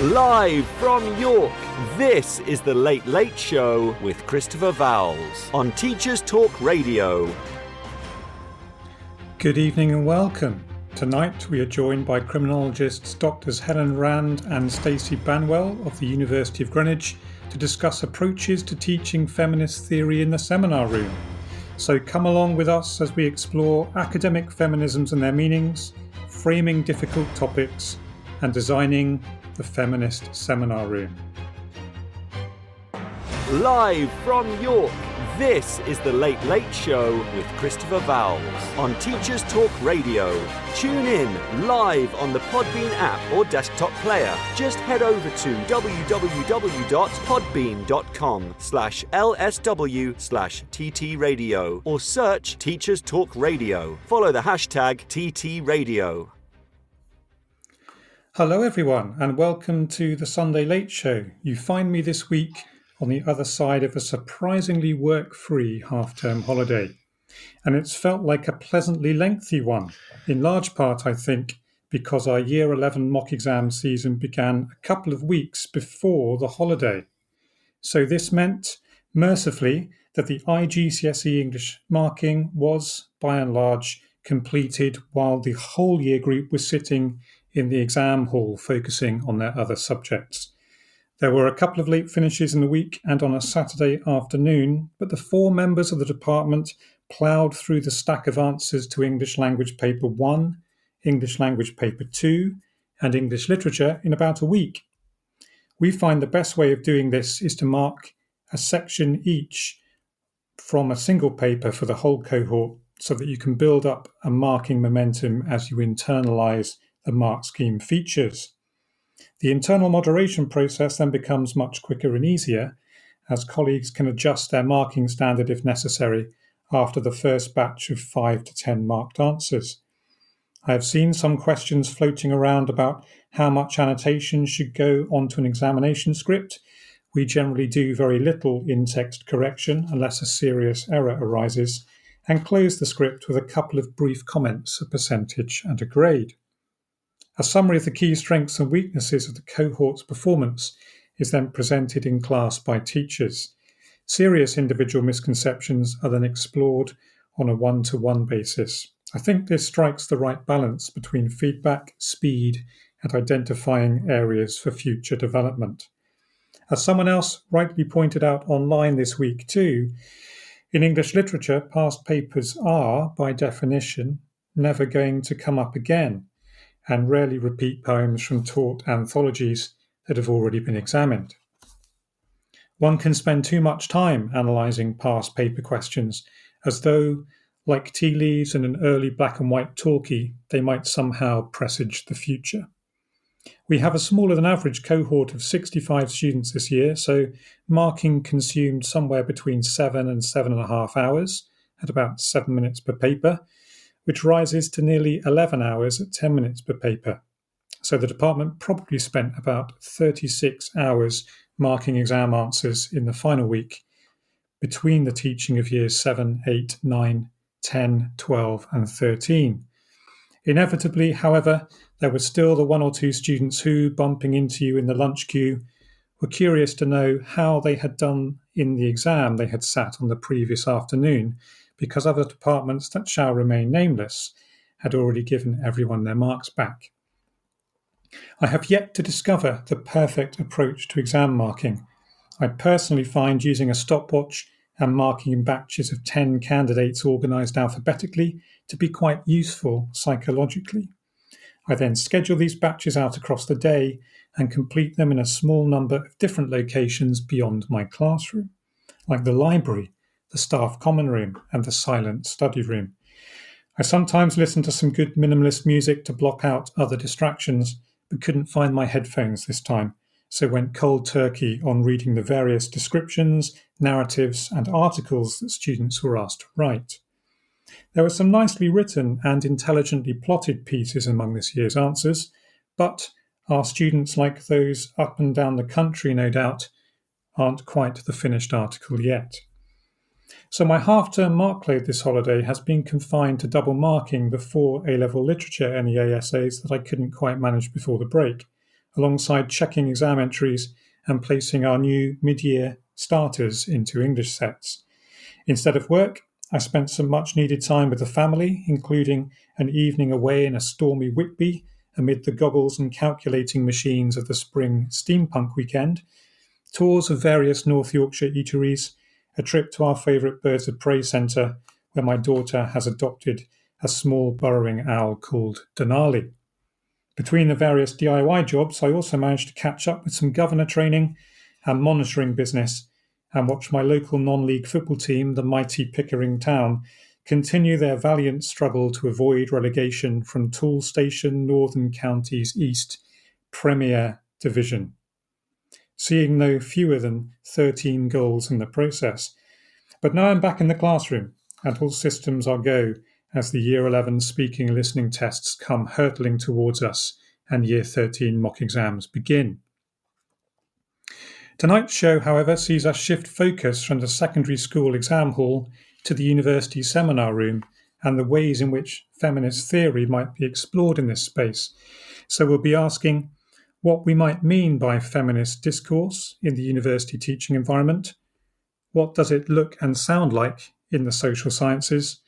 Live from York, this is the Late Late Show with Christopher Vowles on Teachers Talk Radio. Good evening and welcome. Tonight we are joined by criminologists Drs. Helen Rand and Stacy Banwell of the University of Greenwich to discuss approaches to teaching feminist theory in the seminar room. So come along with us as we explore academic feminisms and their meanings, framing difficult topics, and designing the Feminist Seminar Room. Live from York, this is the Late Late Show with Christopher Vowles on Teachers Talk Radio. Tune in live on the Podbean app or desktop player. Just head over to www.podbean.com slash lsw slash ttradio or search Teachers Talk Radio. Follow the hashtag TTRadio. Hello, everyone, and welcome to the Sunday Late Show. You find me this week on the other side of a surprisingly work free half term holiday. And it's felt like a pleasantly lengthy one, in large part, I think, because our Year 11 mock exam season began a couple of weeks before the holiday. So this meant, mercifully, that the IGCSE English marking was, by and large, completed while the whole year group was sitting in the exam hall focusing on their other subjects. There were a couple of late finishes in the week and on a Saturday afternoon, but the four members of the department ploughed through the stack of answers to English Language Paper 1, English Language Paper 2, and English Literature in about a week. We find the best way of doing this is to mark a section each from a single paper for the whole cohort so that you can build up a marking momentum as you internalize the mark scheme features. The internal moderation process then becomes much quicker and easier as colleagues can adjust their marking standard if necessary after the first batch of 5 to 10 marked answers. I have seen some questions floating around about how much annotation should go onto an examination script. We generally do very little in text correction unless a serious error arises, and close the script with a couple of brief comments, a percentage, and a grade. A summary of the key strengths and weaknesses of the cohort's performance is then presented in class by teachers. Serious individual misconceptions are then explored on a one to one basis. I think this strikes the right balance between feedback, speed, and identifying areas for future development. As someone else rightly pointed out online this week, too, in English literature, past papers are, by definition, never going to come up again and rarely repeat poems from taught anthologies that have already been examined. One can spend too much time analysing past paper questions as though, like tea leaves in an early black and white talkie, they might somehow presage the future. We have a smaller than average cohort of 65 students this year, so marking consumed somewhere between seven and seven and a half hours at about seven minutes per paper, which rises to nearly 11 hours at 10 minutes per paper. So the department probably spent about 36 hours marking exam answers in the final week between the teaching of years 7, 8, 9, 10, 12, and 13. Inevitably, however, there were still the one or two students who, bumping into you in the lunch queue, were curious to know how they had done in the exam they had sat on the previous afternoon because other departments that shall remain nameless had already given everyone their marks back. I have yet to discover the perfect approach to exam marking. I personally find using a stopwatch and marking in batches of 10 candidates organised alphabetically to be quite useful psychologically. I then schedule these batches out across the day and complete them in a small number of different locations beyond my classroom, like the library the staff common room, and the silent study room. I sometimes listen to some good minimalist music to block out other distractions, but couldn't find my headphones this time, so went cold turkey on reading the various descriptions, narratives, and articles that students were asked to write. There were some nicely written and intelligently plotted pieces among this year's answers, but our students, like those up and down the country, no doubt, aren't quite the finished article yet. So my half-term mark load this holiday has been confined to double marking the four A-level literature NEA essays that I couldn't quite manage before the break, alongside checking exam entries and placing our new mid year starters into English sets. Instead of work, I spent some much needed time with the family, including an evening away in a stormy Whitby amid the goggles and calculating machines of the spring steampunk weekend, tours of various North Yorkshire eateries, a trip to our favourite birds of prey centre, where my daughter has adopted a small burrowing owl called Denali. Between the various DIY jobs, I also managed to catch up with some governor training and monitoring business and watch my local non league football team, the mighty Pickering Town, continue their valiant struggle to avoid relegation from Toolstation, Northern Counties East Premier Division, seeing no fewer than 13 goals in the process. But now I'm back in the classroom, and all systems are go as the Year 11 speaking and listening tests come hurtling towards us and Year 13 mock exams begin. Tonight's show, however, sees us shift focus from the secondary school exam hall to the university seminar room and the ways in which feminist theory might be explored in this space. So we'll be asking what we might mean by feminist discourse in the university teaching environment. What does it look and sound like in the social sciences?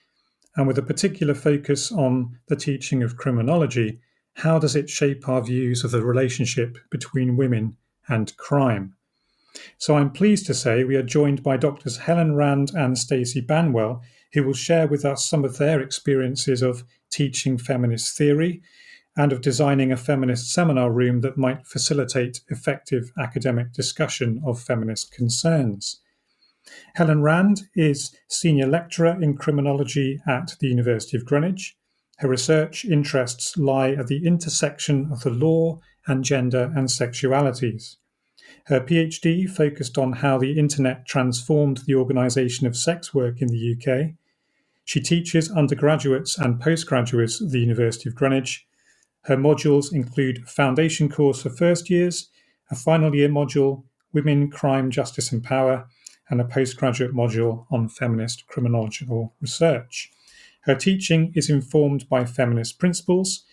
And with a particular focus on the teaching of criminology, how does it shape our views of the relationship between women and crime? So I'm pleased to say we are joined by Doctors Helen Rand and Stacy Banwell, who will share with us some of their experiences of teaching feminist theory and of designing a feminist seminar room that might facilitate effective academic discussion of feminist concerns. Helen Rand is Senior Lecturer in Criminology at the University of Greenwich. Her research interests lie at the intersection of the law and gender and sexualities. Her PhD focused on how the internet transformed the organisation of sex work in the UK. She teaches undergraduates and postgraduates at the University of Greenwich. Her modules include foundation course for first years, a final year module, Women, Crime, Justice and Power, and a postgraduate module on feminist criminological research. Her teaching is informed by feminist principles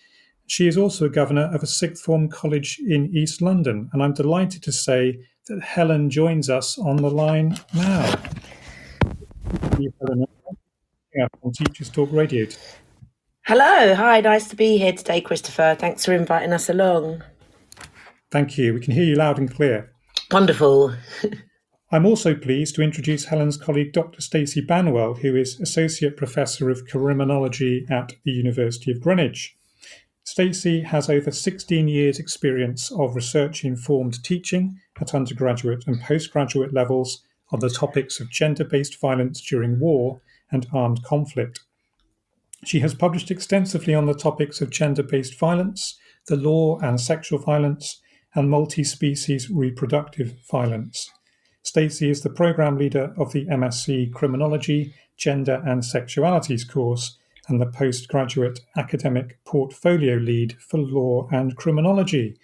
she is also a governor of a sixth form college in East London, and I'm delighted to say that Helen joins us on the line now. Helen on Teachers Talk Radio. Hello, hi, nice to be here today, Christopher. Thanks for inviting us along. Thank you. We can hear you loud and clear. Wonderful. I'm also pleased to introduce Helen's colleague, Dr. Stacy Banwell, who is Associate Professor of Criminology at the University of Greenwich. Stacy has over 16 years' experience of research informed teaching at undergraduate and postgraduate levels on the topics of gender based violence during war and armed conflict. She has published extensively on the topics of gender based violence, the law and sexual violence, and multi species reproductive violence. Stacy is the program leader of the MSc Criminology, Gender and Sexualities course and the postgraduate academic portfolio lead for law and criminology.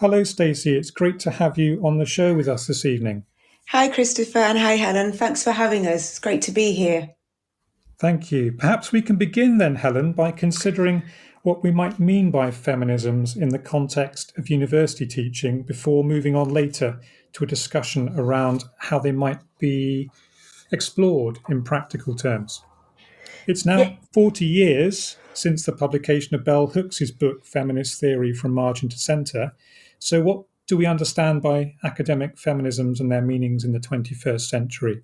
Hello, Stacy. It's great to have you on the show with us this evening. Hi, Christopher, and hi, Helen. Thanks for having us. It's great to be here. Thank you. Perhaps we can begin then, Helen, by considering what we might mean by feminisms in the context of university teaching before moving on later to a discussion around how they might be explored in practical terms. It's now yeah. 40 years since the publication of Bell Hooks' book, Feminist Theory from Margin to Centre. So, what do we understand by academic feminisms and their meanings in the 21st century?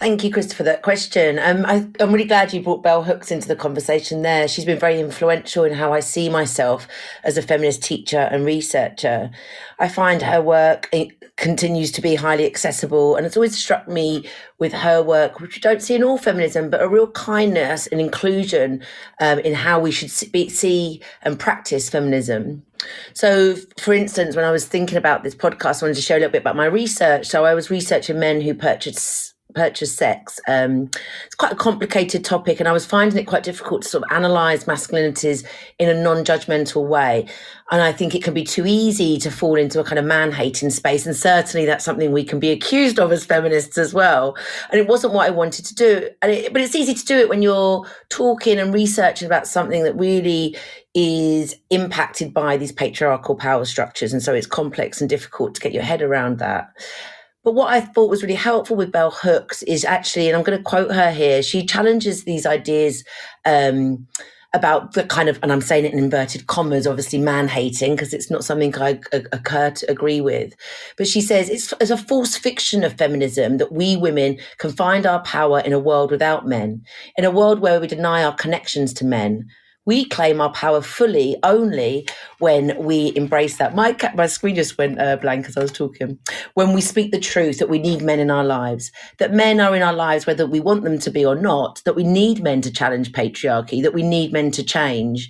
Thank you, Chris, for that question. Um, I, am really glad you brought Bell Hooks into the conversation there. She's been very influential in how I see myself as a feminist teacher and researcher. I find her work continues to be highly accessible, and it's always struck me with her work, which you don't see in all feminism, but a real kindness and inclusion um, in how we should see and practice feminism. So, for instance, when I was thinking about this podcast, I wanted to share a little bit about my research. So, I was researching men who purchased purchase sex. Um, it's quite a complicated topic, and I was finding it quite difficult to sort of analyze masculinities in a non judgmental way. And I think it can be too easy to fall into a kind of man hating space. And certainly that's something we can be accused of as feminists as well. And it wasn't what I wanted to do. And it, but it's easy to do it when you're talking and researching about something that really is impacted by these patriarchal power structures. And so it's complex and difficult to get your head around that. But what I thought was really helpful with Bell Hooks is actually, and I'm going to quote her here, she challenges these ideas um, about the kind of, and I'm saying it in inverted commas, obviously man hating, because it's not something I occur to agree with. But she says it's, it's a false fiction of feminism that we women can find our power in a world without men, in a world where we deny our connections to men, we claim our power fully only when we embrace that. My my screen just went uh, blank as I was talking. When we speak the truth that we need men in our lives, that men are in our lives whether we want them to be or not, that we need men to challenge patriarchy, that we need men to change.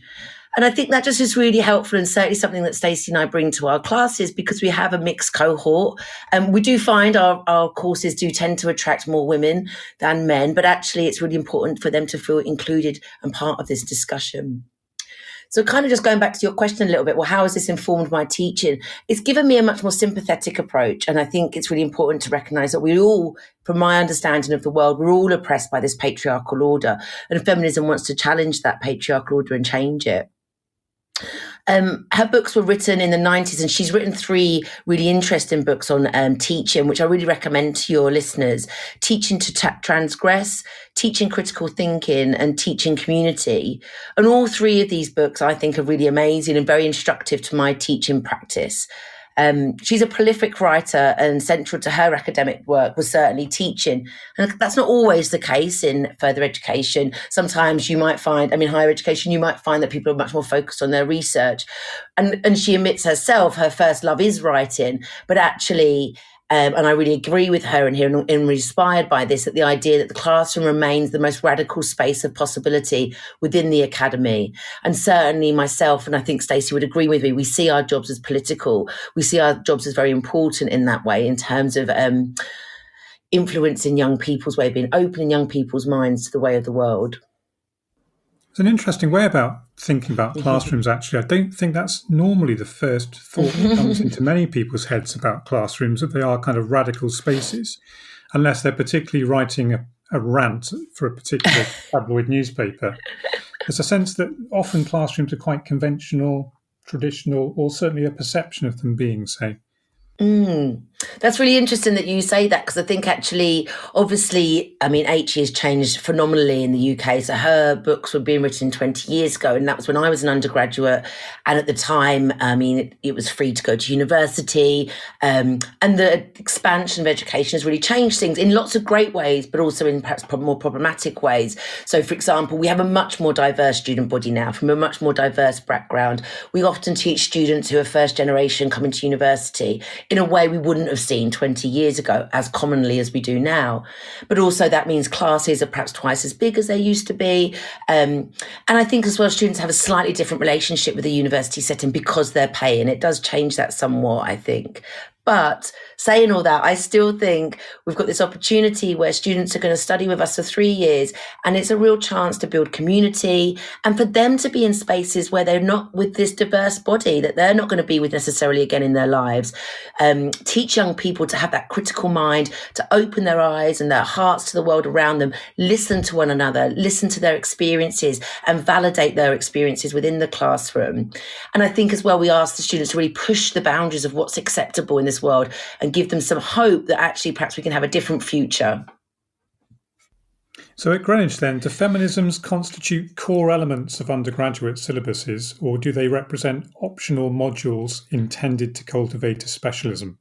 And I think that just is really helpful and certainly something that Stacy and I bring to our classes because we have a mixed cohort. And we do find our, our courses do tend to attract more women than men, but actually it's really important for them to feel included and part of this discussion. So, kind of just going back to your question a little bit, well, how has this informed my teaching? It's given me a much more sympathetic approach. And I think it's really important to recognize that we all, from my understanding of the world, we're all oppressed by this patriarchal order. And feminism wants to challenge that patriarchal order and change it. Um, her books were written in the 90s, and she's written three really interesting books on um, teaching, which I really recommend to your listeners Teaching to Transgress, Teaching Critical Thinking, and Teaching Community. And all three of these books I think are really amazing and very instructive to my teaching practice. Um, she's a prolific writer, and central to her academic work was certainly teaching. And that's not always the case in further education. Sometimes you might find, I mean, higher education, you might find that people are much more focused on their research. And, and she admits herself, her first love is writing, but actually, um, and I really agree with her and here and, and inspired by this that the idea that the classroom remains the most radical space of possibility within the academy. And certainly myself, and I think Stacy would agree with me, we see our jobs as political. We see our jobs as very important in that way in terms of um, influencing young people's way of being, opening young people's minds to the way of the world. An interesting way about thinking about classrooms, actually. I don't think that's normally the first thought that comes into many people's heads about classrooms, that they are kind of radical spaces, unless they're particularly writing a, a rant for a particular tabloid newspaper. There's a sense that often classrooms are quite conventional, traditional, or certainly a perception of them being so. Mm. That's really interesting that you say that because I think actually, obviously, I mean, HE has changed phenomenally in the UK. So her books were being written 20 years ago, and that was when I was an undergraduate. And at the time, I mean, it, it was free to go to university. Um, and the expansion of education has really changed things in lots of great ways, but also in perhaps more problematic ways. So, for example, we have a much more diverse student body now from a much more diverse background. We often teach students who are first generation coming to university in a way we wouldn't have seen 20 years ago as commonly as we do now. But also that means classes are perhaps twice as big as they used to be. Um, and I think as well, students have a slightly different relationship with the university setting because they're paying. It does change that somewhat, I think. But saying all that, I still think we've got this opportunity where students are going to study with us for three years, and it's a real chance to build community and for them to be in spaces where they're not with this diverse body that they're not going to be with necessarily again in their lives. Um, teach young people to have that critical mind, to open their eyes and their hearts to the world around them, listen to one another, listen to their experiences, and validate their experiences within the classroom. And I think as well, we ask the students to really push the boundaries of what's acceptable in this world and give them some hope that actually perhaps we can have a different future. So, at Greenwich, then, do feminisms constitute core elements of undergraduate syllabuses, or do they represent optional modules intended to cultivate a specialism?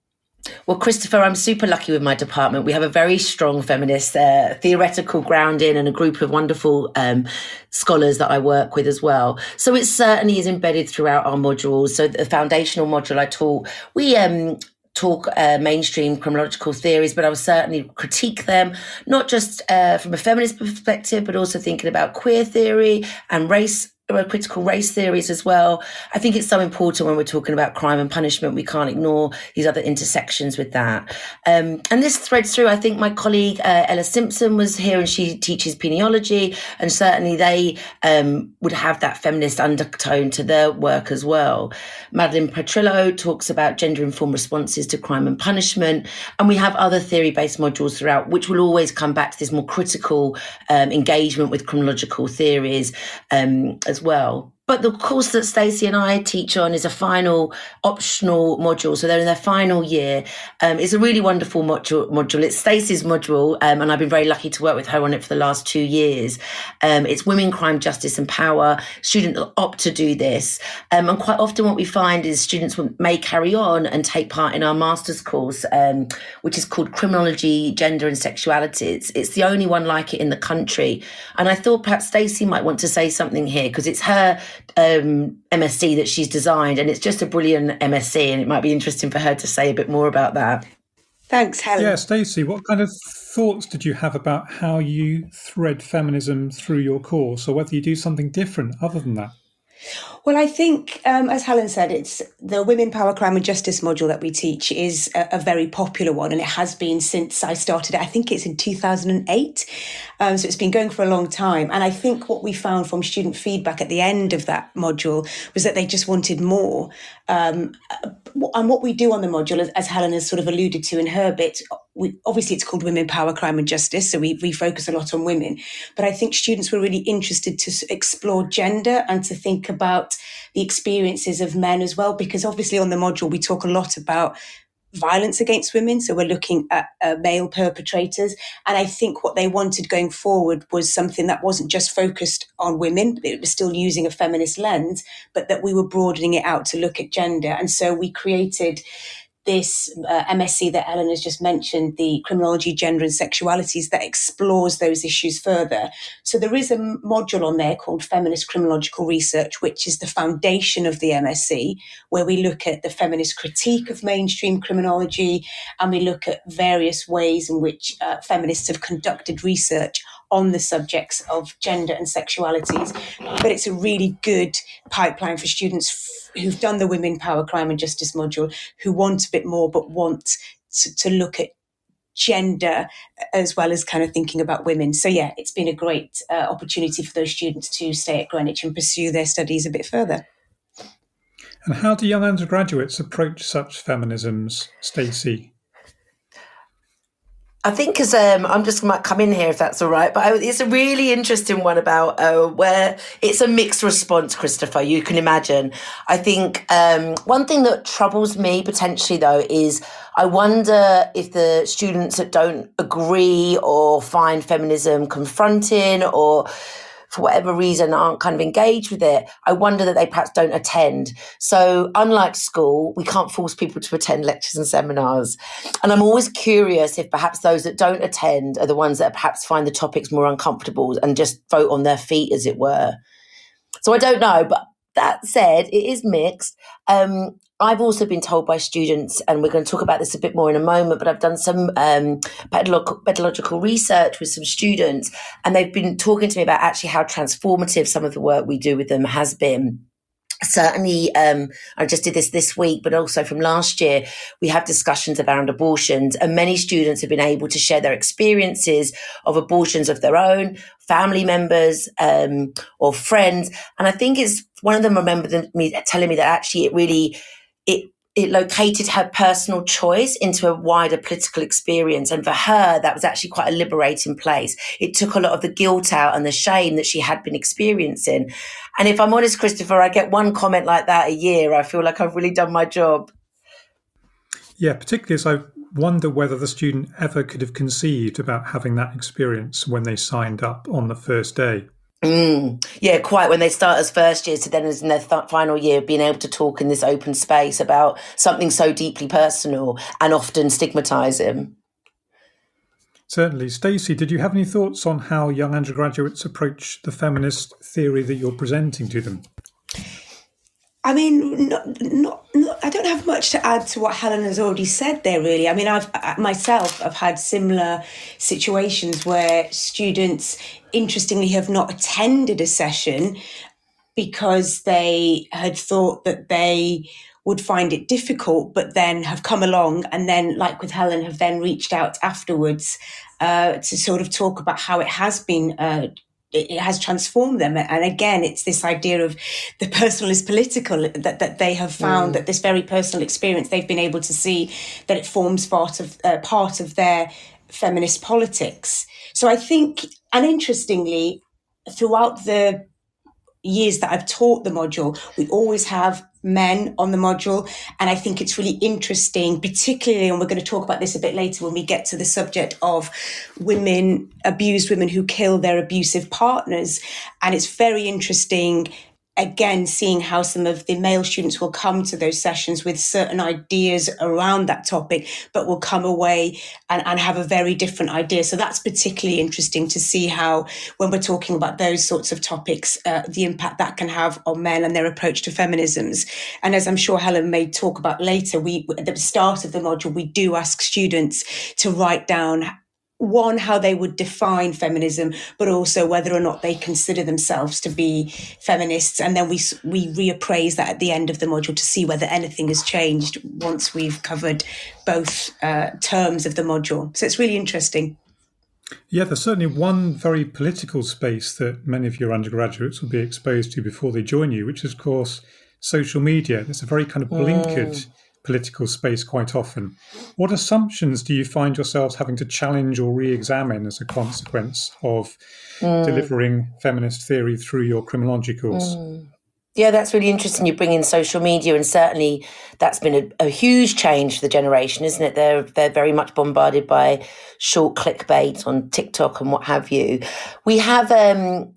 Well, Christopher, I'm super lucky with my department. We have a very strong feminist uh, theoretical grounding and a group of wonderful um, scholars that I work with as well. So it certainly is embedded throughout our modules. So the foundational module I taught, we um, talk uh, mainstream criminological theories, but I will certainly critique them, not just uh, from a feminist perspective, but also thinking about queer theory and race critical race theories as well. I think it's so important when we're talking about crime and punishment. We can't ignore these other intersections with that. Um, and this threads through. I think my colleague uh, Ella Simpson was here, and she teaches penology, and certainly they um, would have that feminist undertone to their work as well. Madeline Petrillo talks about gender informed responses to crime and punishment, and we have other theory based modules throughout, which will always come back to this more critical um, engagement with criminological theories um, well. But the course that Stacy and I teach on is a final optional module. So they're in their final year. Um, it's a really wonderful module. module. It's Stacy's module, um, and I've been very lucky to work with her on it for the last two years. Um, it's Women, Crime, Justice and Power. Students opt to do this. Um, and quite often what we find is students may carry on and take part in our master's course, um, which is called Criminology, Gender and Sexuality. It's, it's the only one like it in the country. And I thought perhaps Stacy might want to say something here because it's her um, MSc that she's designed, and it's just a brilliant MSc, and it might be interesting for her to say a bit more about that. Thanks, Helen. Yeah, Stacy, what kind of thoughts did you have about how you thread feminism through your course, or whether you do something different other than that? Well, I think, um, as Helen said, it's the Women Power, Crime and Justice module that we teach is a, a, very popular one, and it has been since I started it. I think it's in 2008. Um, so it's been going for a long time. And I think what we found from student feedback at the end of that module was that they just wanted more. Um, and what we do on the module, as, as, Helen has sort of alluded to in her bit, we, obviously it's called Women Power, Crime and Justice. So we, we focus a lot on women. But I think students were really interested to explore gender and to think about the experiences of men as well, because obviously on the module we talk a lot about violence against women. So we're looking at uh, male perpetrators. And I think what they wanted going forward was something that wasn't just focused on women, it was still using a feminist lens, but that we were broadening it out to look at gender. And so we created this uh, MSc that Ellen has just mentioned, the criminology, gender and sexualities that explores those issues further. So there is a module on there called feminist criminological research, which is the foundation of the MSc, where we look at the feminist critique of mainstream criminology and we look at various ways in which uh, feminists have conducted research on the subjects of gender and sexualities. But it's a really good pipeline for students f- who've done the Women Power, Crime and Justice module, who want a bit more, but want to, to look at gender as well as kind of thinking about women. So, yeah, it's been a great uh, opportunity for those students to stay at Greenwich and pursue their studies a bit further. And how do young undergraduates approach such feminisms, Stacy? I think because um, I'm just might come in here if that's all right, but I, it's a really interesting one about uh, where it's a mixed response, Christopher. You can imagine. I think um, one thing that troubles me potentially though is I wonder if the students that don't agree or find feminism confronting or for whatever reason aren't kind of engaged with it, I wonder that they perhaps don't attend. So, unlike school, we can't force people to attend lectures and seminars. And I'm always curious if perhaps those that don't attend are the ones that perhaps find the topics more uncomfortable and just vote on their feet, as it were. So, I don't know, but that said, it is mixed. Um, I've also been told by students, and we're going to talk about this a bit more in a moment, but I've done some um, pedagogical research with some students, and they've been talking to me about actually how transformative some of the work we do with them has been. Certainly um, i just did this this week but also from last year we have discussions around abortions and many students have been able to share their experiences of abortions of their own family members um, or friends and i think it's one of them remember me telling me that actually it really it it located her personal choice into a wider political experience. And for her, that was actually quite a liberating place. It took a lot of the guilt out and the shame that she had been experiencing. And if I'm honest, Christopher, I get one comment like that a year. I feel like I've really done my job. Yeah, particularly as I wonder whether the student ever could have conceived about having that experience when they signed up on the first day. Mm, yeah, quite. When they start as first years to then as in their th- final year, being able to talk in this open space about something so deeply personal and often stigmatizing. Certainly. Stacy, did you have any thoughts on how young undergraduates approach the feminist theory that you're presenting to them? I mean, not, not, not, I don't have much to add to what Helen has already said there, really. I mean, I've myself, I've had similar situations where students, interestingly, have not attended a session because they had thought that they would find it difficult, but then have come along and then, like with Helen, have then reached out afterwards uh, to sort of talk about how it has been. Uh, it has transformed them. And again, it's this idea of the personal is political that, that they have found mm. that this very personal experience, they've been able to see that it forms part of, uh, part of their feminist politics. So I think, and interestingly, throughout the years that I've taught the module, we always have men on the module. And I think it's really interesting, particularly, and we're going to talk about this a bit later when we get to the subject of women, abused women who kill their abusive partners. And it's very interesting again seeing how some of the male students will come to those sessions with certain ideas around that topic but will come away and, and have a very different idea. So that's particularly interesting to see how when we're talking about those sorts of topics uh, the impact that can have on men and their approach to feminisms. And as i'm sure helen may talk about later we at the start of the module we do ask students to write down one, how they would define feminism, but also whether or not they consider themselves to be feminists. And then we, we reappraise that at the end of the module to see whether anything has changed once we've covered both uh, terms of the module. So it's really interesting. Yeah, there's certainly one very political space that many of your undergraduates will be exposed to before they join you, which is, of course, social media. It's a very kind of blinkered mm political space quite often. What assumptions do you find yourselves having to challenge or re examine as a consequence of mm. delivering feminist theory through your criminology course? Mm. Yeah, that's really interesting. You bring in social media, and certainly that's been a, a, huge change for the generation, isn't it? They're they're very much bombarded by short clickbait on TikTok and what have you. We have um,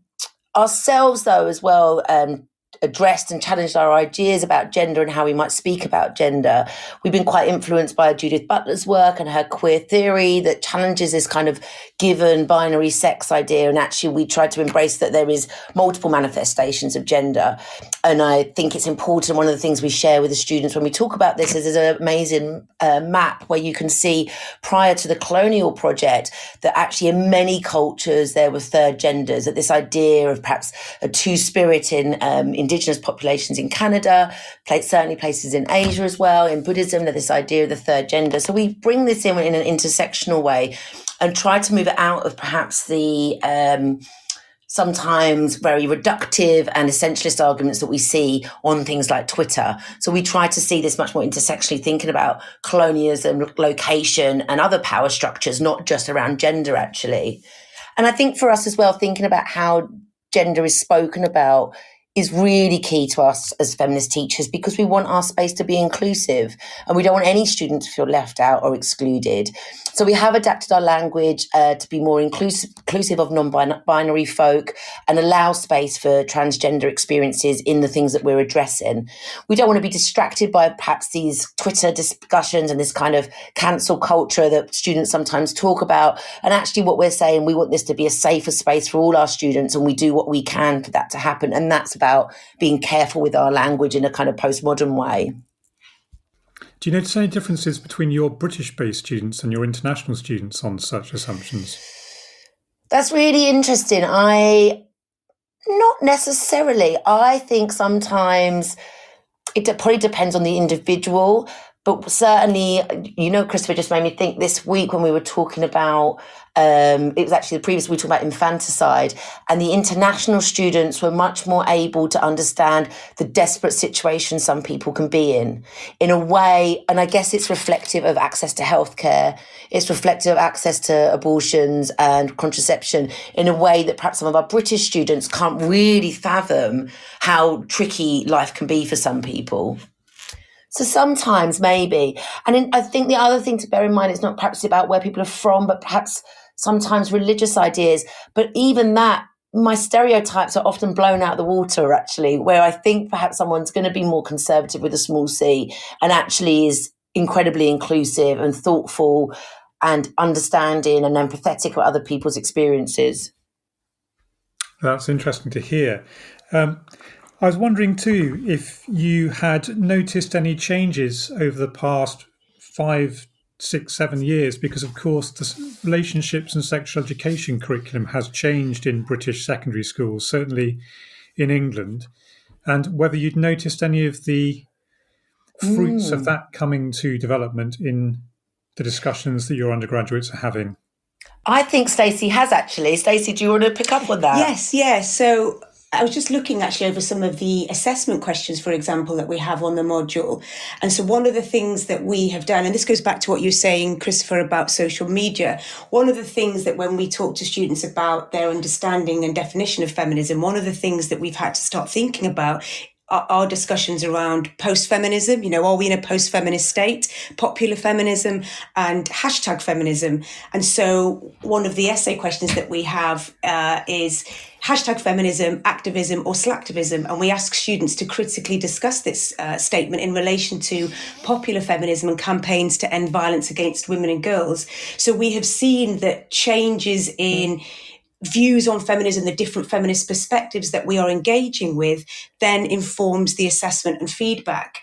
ourselves, though, as well, um, addressed and challenged our ideas about gender and how we might speak about gender. We've been quite influenced by Judith Butler's work and her queer theory that challenges this kind of given binary sex idea. And actually, we try to embrace that there is multiple manifestations of gender. And I think it's important. One of the things we share with the students when we talk about this is there's an amazing uh, map where you can see prior to the colonial project that actually in many cultures there were third genders, that this idea of perhaps a two spirit in, um, in indigenous populations in Canada, certainly places in Asia as well. In Buddhism, there's this idea of the third gender. So we bring this in in an intersectional way and try to move it out of perhaps the um, sometimes very reductive and essentialist arguments that we see on things like Twitter. So we try to see this much more intersectionally, thinking about colonialism, location, and other power structures, not just around gender, actually. And I think for us as well, thinking about how gender is spoken about is really key to us as feminist teachers because we want our space to be inclusive and we don't want any student to feel left out or excluded. So we have adapted our language uh, to be more inclusive, inclusive of non-binary folk and allow space for transgender experiences in the things that we're addressing. We don't want to be distracted by perhaps these Twitter discussions and this kind of cancel culture that students sometimes talk about. And actually what we're saying, we want this to be a safer space for all our students and we do what we can for that to happen. And that's about being careful with our language in a kind of postmodern way. Do you notice any differences between your British based students and your international students on such assumptions? That's really interesting. I, not necessarily. I think sometimes it probably depends on the individual, but certainly, you know, Christopher just made me think this week when we were talking about um, it was actually the previous we talked about infanticide, and the international students were much more able to understand the desperate situation some people can be in, in a way. And I guess it's reflective of access to healthcare. It's reflective of access to abortions and contraception in a way that perhaps some of our British students can't really fathom how tricky life can be for some people. So sometimes maybe, and in, I think the other thing to bear in mind is not perhaps about where people are from, but perhaps sometimes religious ideas. But even that, my stereotypes are often blown out the water, actually, where I think perhaps someone's going to be more conservative with a small c and actually is incredibly inclusive and thoughtful and understanding and empathetic with other people's experiences. That's interesting to hear. Um, I was wondering too if you had noticed any changes over the past five six, seven years, because of course the relationships and sexual education curriculum has changed in British secondary schools, certainly in England. and whether you'd noticed any of the fruits mm. of that coming to development in the discussions that your undergraduates are having. I think Stacy has actually. Stacy, do you want to pick up on that? Yes, yes. So I was just looking actually over some of the assessment questions, for example, that we have on the module. And so one of the things that we have done, and this goes back to what you're saying, Christopher, about social media. One of the things that when we talk to students about their understanding and definition of feminism, one of the things that we've had to start thinking about our, discussions around post feminism. You know, are we in a post feminist state, popular feminism, and hashtag feminism? And so, one of the essay questions that we have uh, is hashtag feminism, activism, or slacktivism. And we ask students to critically discuss this uh, statement in relation to popular feminism and campaigns to end violence against women and girls. So, we have seen that changes in views on feminism, the different feminist perspectives that we are engaging with, then informs the assessment and feedback.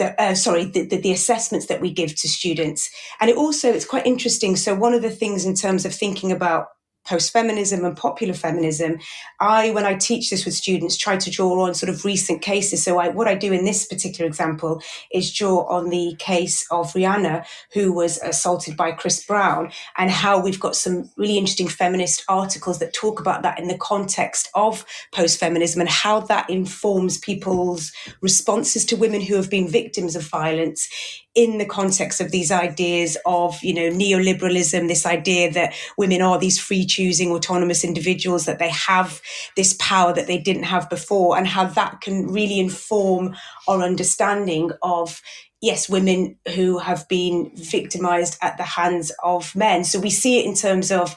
Uh, sorry, the, the, the, assessments that we give to students. And it also, it's quite interesting. So one of the things in terms of thinking about post feminism and popular feminism, I, when I teach this with students, try to draw on sort of recent cases. So, I, what I do in this particular example is draw on the case of Rihanna, who was assaulted by Chris Brown, and how we've got some really interesting feminist articles that talk about that in the context of post feminism and how that informs people's responses to women who have been victims of violence in the context of these ideas of, you know, neoliberalism, this idea that women are these free choosing autonomous individuals, that they have this power that they didn't have before, and how that can really inform our understanding of yes, women who have been victimized at the hands of men. So we see it in terms of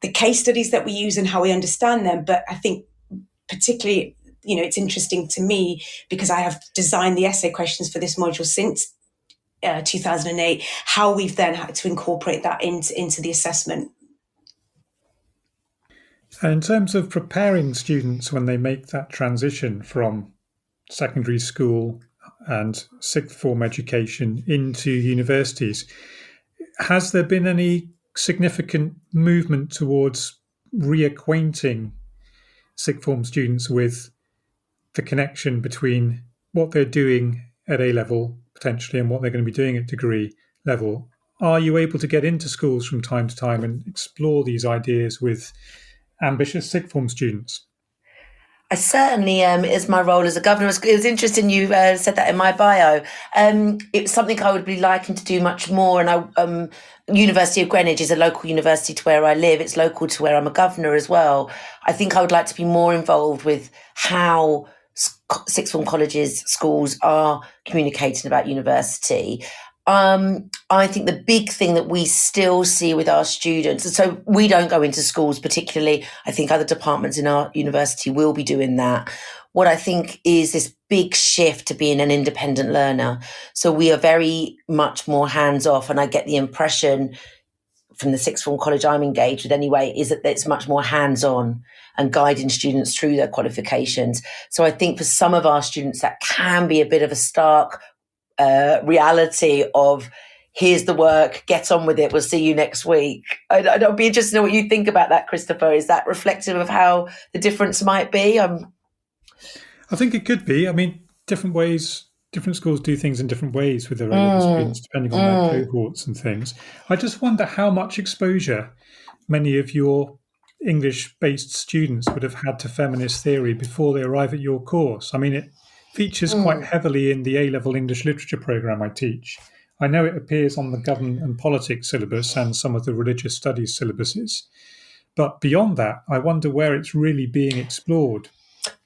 the case studies that we use and how we understand them. But I think particularly, you know, it's interesting to me because I have designed the essay questions for this module since uh, 2008, how we've then had to incorporate that into, into the assessment. And in terms of preparing students when they make that transition from secondary school and sixth form education into universities, has there been any significant movement towards reacquainting sixth form students with the connection between what they're doing at A level potentially and what they're going to be doing at degree level. Are you able to get into schools from time to time and explore these ideas with ambitious sixth form students? I certainly am. Um, is my role as a governor. It was interesting you uh, said that in my bio. Um, it's something I would be liking to do much more. And I, um, University of Greenwich is a local university to where I live. It's local to where I'm a governor as well. I think I would like to be more involved with how sixth form colleges, schools are communicating about university. Um, I think the big thing that we still see with our students, so we don't go into schools particularly. I think other departments in our university will be doing that. What I think is this big shift to being an independent learner. So we are very much more hands off. And I get the impression from the sixth form college I'm engaged with anyway, is that it's much more hands on and guiding students through their qualifications. So I think for some of our students, that can be a bit of a stark uh, reality of here's the work, get on with it, we'll see you next week. I'd, I'd be interested to know what you think about that, Christopher. Is that reflective of how the difference might be? Um, I think it could be. I mean, different ways different schools do things in different ways with their mm. students, depending on mm. their cohorts and things. I just wonder how much exposure many of your English based students would have had to feminist theory before they arrive at your course. I mean, it features mm. quite heavily in the A level English literature program I teach. I know it appears on the government and politics syllabus and some of the religious studies syllabuses. But beyond that, I wonder where it's really being explored.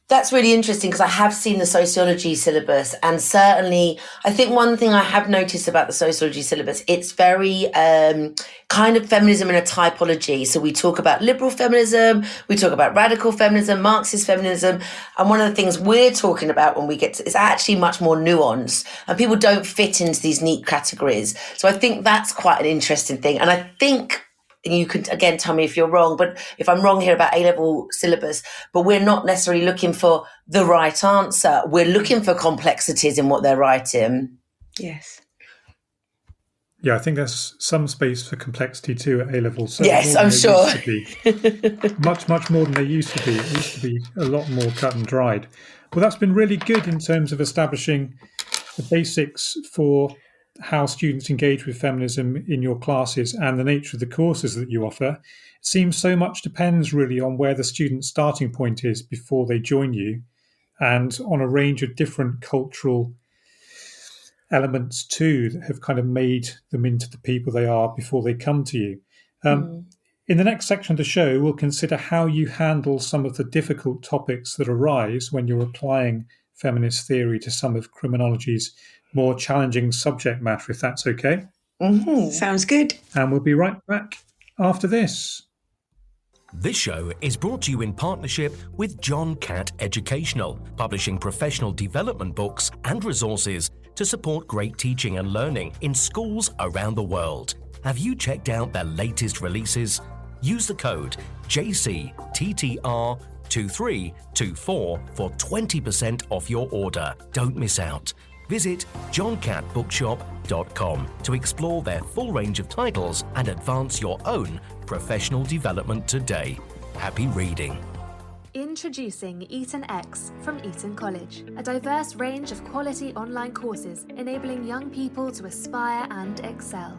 That's really interesting because I have seen the sociology syllabus, and certainly, I think one thing I have noticed about the sociology syllabus, it's very um, kind of feminism in a typology. So we talk about liberal feminism, we talk about radical feminism, Marxist feminism, and one of the things we're talking about when we get to is actually much more nuanced, and people don't fit into these neat categories. So I think that's quite an interesting thing, and I think you could again tell me if you're wrong, but if I'm wrong here about A level syllabus, but we're not necessarily looking for the right answer. We're looking for complexities in what they're writing. Yes. Yeah, I think there's some space for complexity too at A level. So yes, I'm sure. much, much more than they used to be. It used to be a lot more cut and dried. Well, that's been really good in terms of establishing the basics for how students engage with feminism in your classes and the nature of the courses that you offer. It seems so much depends really on where the student's starting point is before they join you and on a range of different cultural elements too that have kind of made them into the people they are before they come to you. Um, mm. In the next section of the show, we'll consider how you handle some of the difficult topics that arise when you're applying feminist theory to some of criminology's more challenging subject matter, if that's okay. Mm-hmm. Sounds good. And we'll be right back after this. This show is brought to you in partnership with John Catt Educational, publishing professional development books and resources to support great teaching and learning in schools around the world. Have you checked out their latest releases? Use the code JCTTR2324 for 20% off your order. Don't miss out. Visit johncattbookshop.com to explore their full range of titles and advance your own professional development today. Happy reading. Introducing Eton X from Eton College, a diverse range of quality online courses enabling young people to aspire and excel.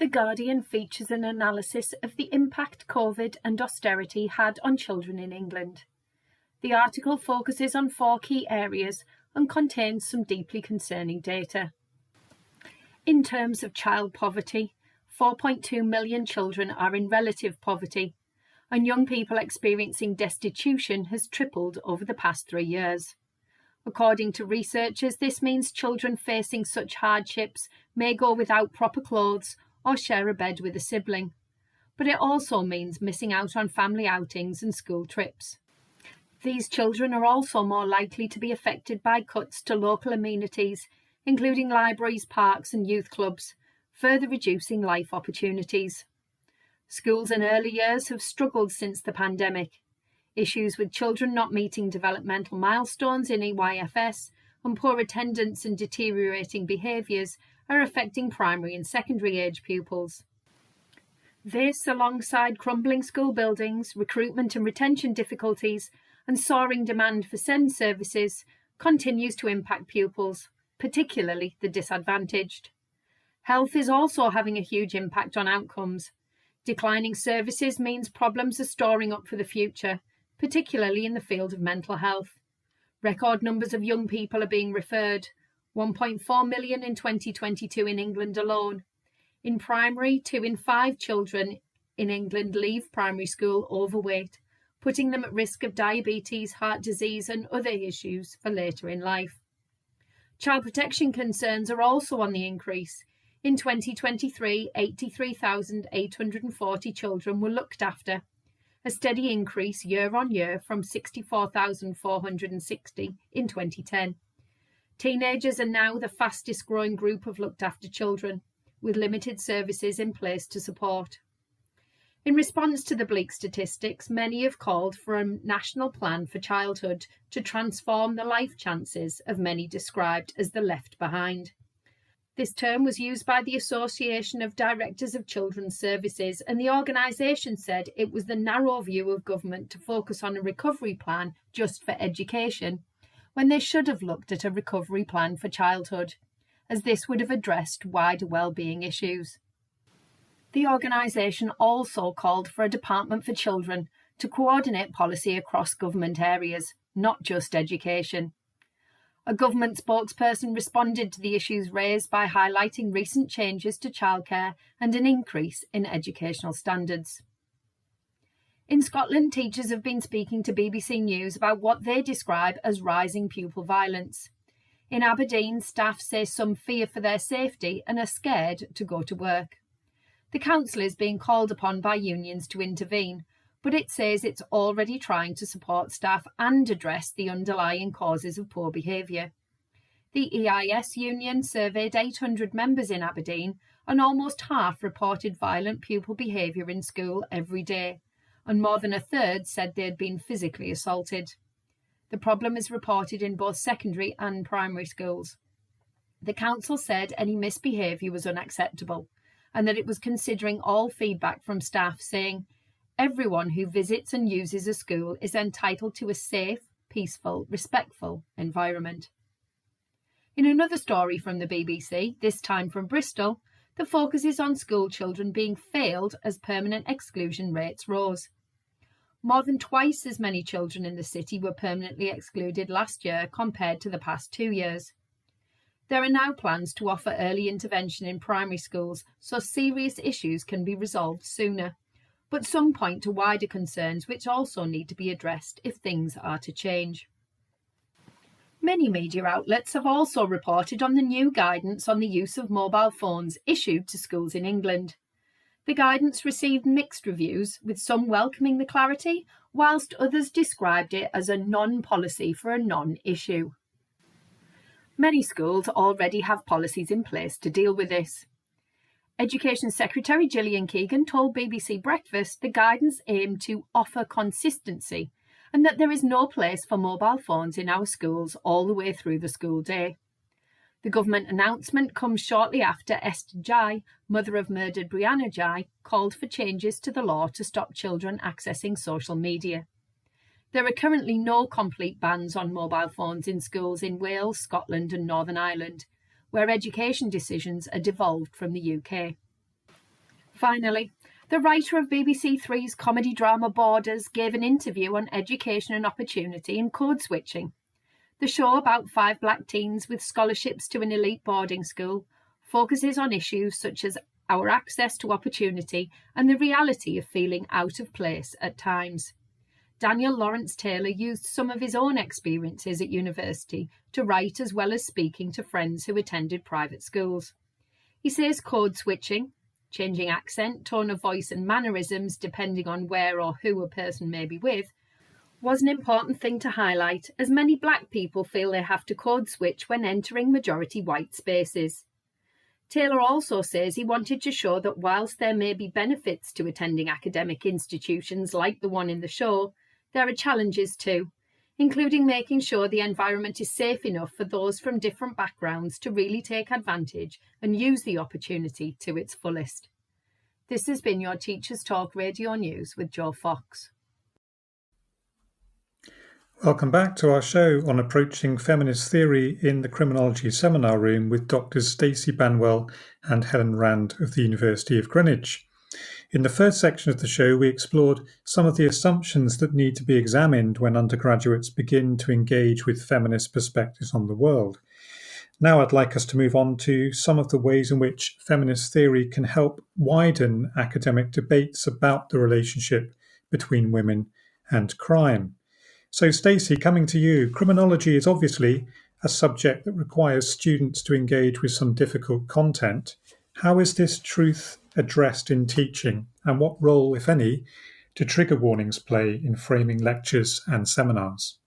The Guardian features an analysis of the impact Covid and austerity had on children in England. The article focuses on four key areas and contains some deeply concerning data. In terms of child poverty, 4.2 million children are in relative poverty, and young people experiencing destitution has tripled over the past three years. According to researchers, this means children facing such hardships may go without proper clothes or share a bed with a sibling. But it also means missing out on family outings and school trips. These children are also more likely to be affected by cuts to local amenities, including libraries, parks, and youth clubs, further reducing life opportunities. Schools in early years have struggled since the pandemic. Issues with children not meeting developmental milestones in EYFS and poor attendance and deteriorating behaviours are affecting primary and secondary age pupils. This, alongside crumbling school buildings, recruitment and retention difficulties, and soaring demand for SEND services, continues to impact pupils, particularly the disadvantaged. Health is also having a huge impact on outcomes. Declining services means problems are storing up for the future, particularly in the field of mental health. Record numbers of young people are being referred, 1.4 million in 2022 in England alone. In primary, two in five children in England leave primary school overweight, putting them at risk of diabetes, heart disease, and other issues for later in life. Child protection concerns are also on the increase. In 2023, 83,840 children were looked after, a steady increase year on year from 64,460 in 2010. Teenagers are now the fastest growing group of looked after children, with limited services in place to support. In response to the bleak statistics, many have called for a national plan for childhood to transform the life chances of many described as the left behind. This term was used by the Association of Directors of Children's Services, and the organisation said it was the narrow view of government to focus on a recovery plan just for education when they should have looked at a recovery plan for childhood, as this would have addressed wider well-being issues. The organisation also called for a Department for Children to coordinate policy across government areas, not just education. A government spokesperson responded to the issues raised by highlighting recent changes to childcare and an increase in educational standards. In Scotland, teachers have been speaking to BBC News about what they describe as rising pupil violence. In Aberdeen, staff say some fear for their safety and are scared to go to work. The council is being called upon by unions to intervene, but it says it's already trying to support staff and address the underlying causes of poor behaviour. The EIS union surveyed 800 members in Aberdeen, and almost half reported violent pupil behaviour in school every day, and more than a third said they had been physically assaulted. The problem is reported in both secondary and primary schools. The council said any misbehaviour was unacceptable and that it was considering all feedback from staff, saying, Everyone who visits and uses a school is entitled to a safe, peaceful, respectful environment. In another story from the BBC, this time from Bristol, the focus is on school children being failed as permanent exclusion rates rose. More than twice as many children in the city were permanently excluded last year compared to the past two years. There are now plans to offer early intervention in primary schools so serious issues can be resolved sooner but some point to wider concerns which also need to be addressed if things are to change. Many media outlets have also reported on the new guidance on the use of mobile phones issued to schools in England. The guidance received mixed reviews, with some welcoming the clarity, whilst others described it as a non policy for a non issue. Many schools already have policies in place to deal with this. Education Secretary Gillian Keegan told BBC Breakfast the guidance aimed to offer consistency and that there is no place for mobile phones in our schools all the way through the school day. The government announcement comes shortly after Esther Ghey, mother of murdered Brianna Ghey, called for changes to the law to stop children accessing social media. There are currently no complete bans on mobile phones in schools in Wales, Scotland, and Northern Ireland, where education decisions are devolved from the UK. Finally, the writer of BBC Three's comedy drama Boarders gave an interview on education and opportunity and code switching. The show, about five black teens with scholarships to an elite boarding school, focuses on issues such as our access to opportunity and the reality of feeling out of place at times. Daniel Lawrence Taylor used some of his own experiences at university to write as well as speaking to friends who attended private schools. He says code switching, changing accent, tone of voice, and mannerisms depending on where or who a person may be with, was an important thing to highlight as many black people feel they have to code switch when entering majority white spaces. Taylor also says he wanted to show that whilst there may be benefits to attending academic institutions like the one in the show, there are challenges too, including making sure the environment is safe enough for those from different backgrounds to really take advantage and use the opportunity to its fullest. This has been your Teachers Talk Radio News with Joe Fox. Welcome back to our show on approaching feminist theory in the criminology seminar room with Doctors Stacy Banwell and Helen Rand of the University of Greenwich. In the first section of the show, we explored some of the assumptions that need to be examined when undergraduates begin to engage with feminist perspectives on the world. Now, I'd like us to move on to some of the ways in which feminist theory can help widen academic debates about the relationship between women and crime. So, Stacy, coming to you, criminology is obviously a subject that requires students to engage with some difficult content. How is this truth addressed in teaching, and what role, if any, do trigger warnings play in framing lectures and seminars?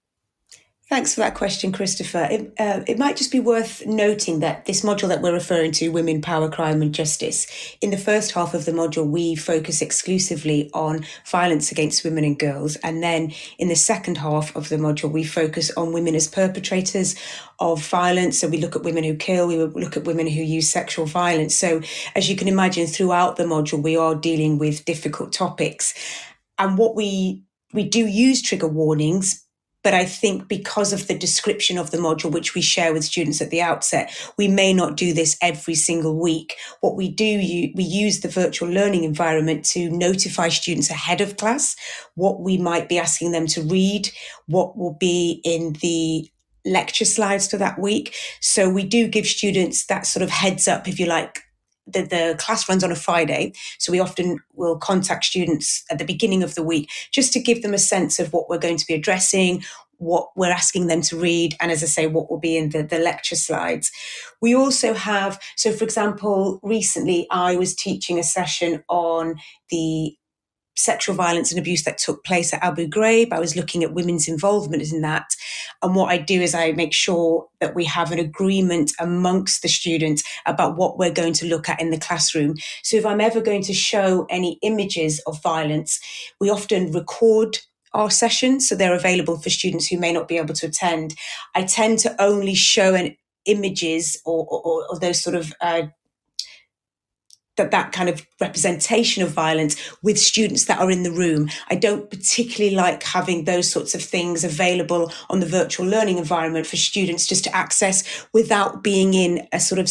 Thanks for that question, Christopher. It, uh, it, might just be worth noting that this module that we're referring to, Women, Power, Crime and Justice, in the first half of the module, we focus exclusively on violence against women and girls. And then in the second half of the module, we focus on women as perpetrators of violence. So we look at women who kill, we look at women who use sexual violence. So as you can imagine, throughout the module, we are dealing with difficult topics. And what we we do use trigger warnings, but I think because of the description of the module, which we share with students at the outset, we may not do this every single week. What we do, we use the virtual learning environment to notify students ahead of class what we might be asking them to read, what will be in the lecture slides for that week. So we do give students that sort of heads up, if you like, the, the class runs on a Friday. So we often will contact students at the beginning of the week just to give them a sense of what we're going to be addressing, what we're asking them to read, and as I say, what will be in the, the lecture slides. We also have, so for example, recently I was teaching a session on the sexual violence and abuse that took place at Abu Ghraib. I was looking at women's involvement in that. And what I do is I make sure that we have an agreement amongst the students about what we're going to look at in the classroom. So if I'm ever going to show any images of violence, we often record our sessions so they're available for students who may not be able to attend. I tend to only show an images or, or, or those sort of uh, that that kind of representation of violence with students that are in the room. I don't particularly like having those sorts of things available on the virtual learning environment for students just to access without being in a sort of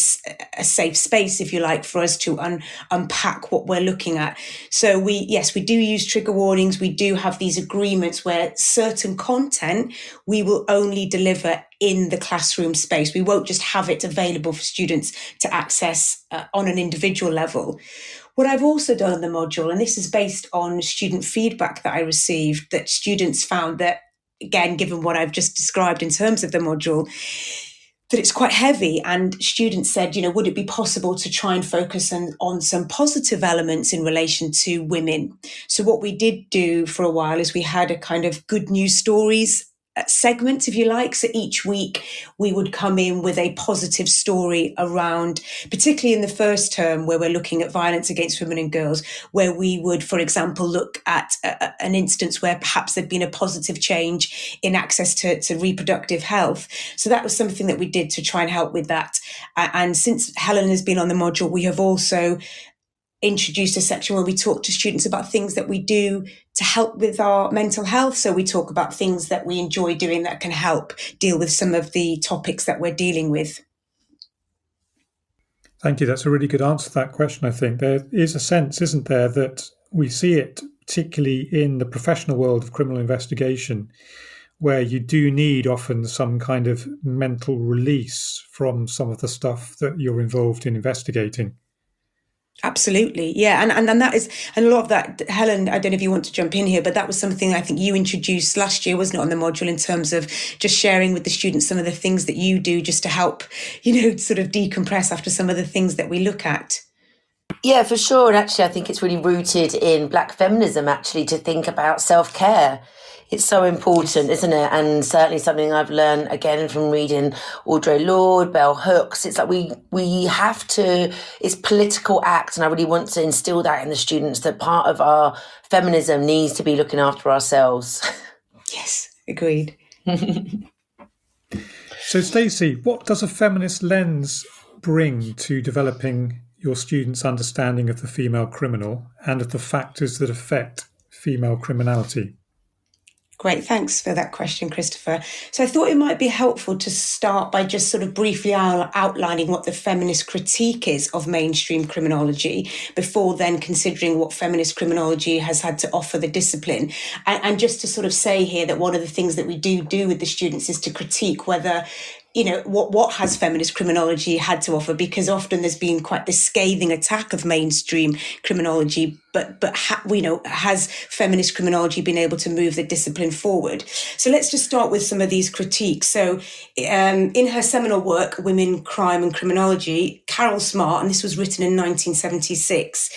a safe space, if you like, for us to un- unpack what we're looking at. So we, yes, we do use trigger warnings. We do have these agreements where certain content we will only deliver in the classroom space. We won't just have it available for students to access uh, on an individual level. What I've also done in the module, and this is based on student feedback that I received, that students found that, again, given what I've just described in terms of the module, that it's quite heavy. And students said, you know, would it be possible to try and focus on, on some positive elements in relation to women? So, what we did do for a while is we had a kind of good news stories segments, if you like. So each week we would come in with a positive story around, particularly in the first term where we're looking at violence against women and girls, where we would, for example, look at a, an instance where perhaps there'd been a positive change in access to, to reproductive health. So that was something that we did to try and help with that. Uh, and since Helen has been on the module, we have also introduced a section where we talk to students about things that we do to help with our mental health. So we talk about things that we enjoy doing that can help deal with some of the topics that we're dealing with. Thank you. That's a really good answer to that question. I think there is a sense, isn't there, that we see it particularly in the professional world of criminal investigation, where you do need often some kind of mental release from some of the stuff that you're involved in investigating. Absolutely. Yeah. And, and and that is and a lot of that, Helen, I don't know if you want to jump in here, but that was something I think you introduced last year, wasn't it, on the module in terms of just sharing with the students some of the things that you do just to help, you know, sort of decompress after some of the things that we look at. Yeah, for sure. And actually I think it's really rooted in black feminism actually to think about self care it's so important, isn't it? And certainly something I've learned again from reading Audre Lorde, Bell Hooks. It's like we we have to. It's political act, and I really want to instill that in the students that part of our feminism needs to be looking after ourselves. Yes, agreed. so, Stacy, what does a feminist lens bring to developing your students' understanding of the female criminal and of the factors that affect female criminality? Great, thanks for that question, Christopher. So I thought it might be helpful to start by just sort of briefly outlining what the feminist critique is of mainstream criminology before then considering what feminist criminology has had to offer the discipline. And, and just to sort of say here that one of the things that we do do with the students is to critique whether you know what what has feminist criminology had to offer because often there's been quite this scathing attack of mainstream criminology but but ha, you know has feminist criminology been able to move the discipline forward? So let's just start with some of these critiques. So um, in her seminal work women crime and criminology carol smart and this was written in 1976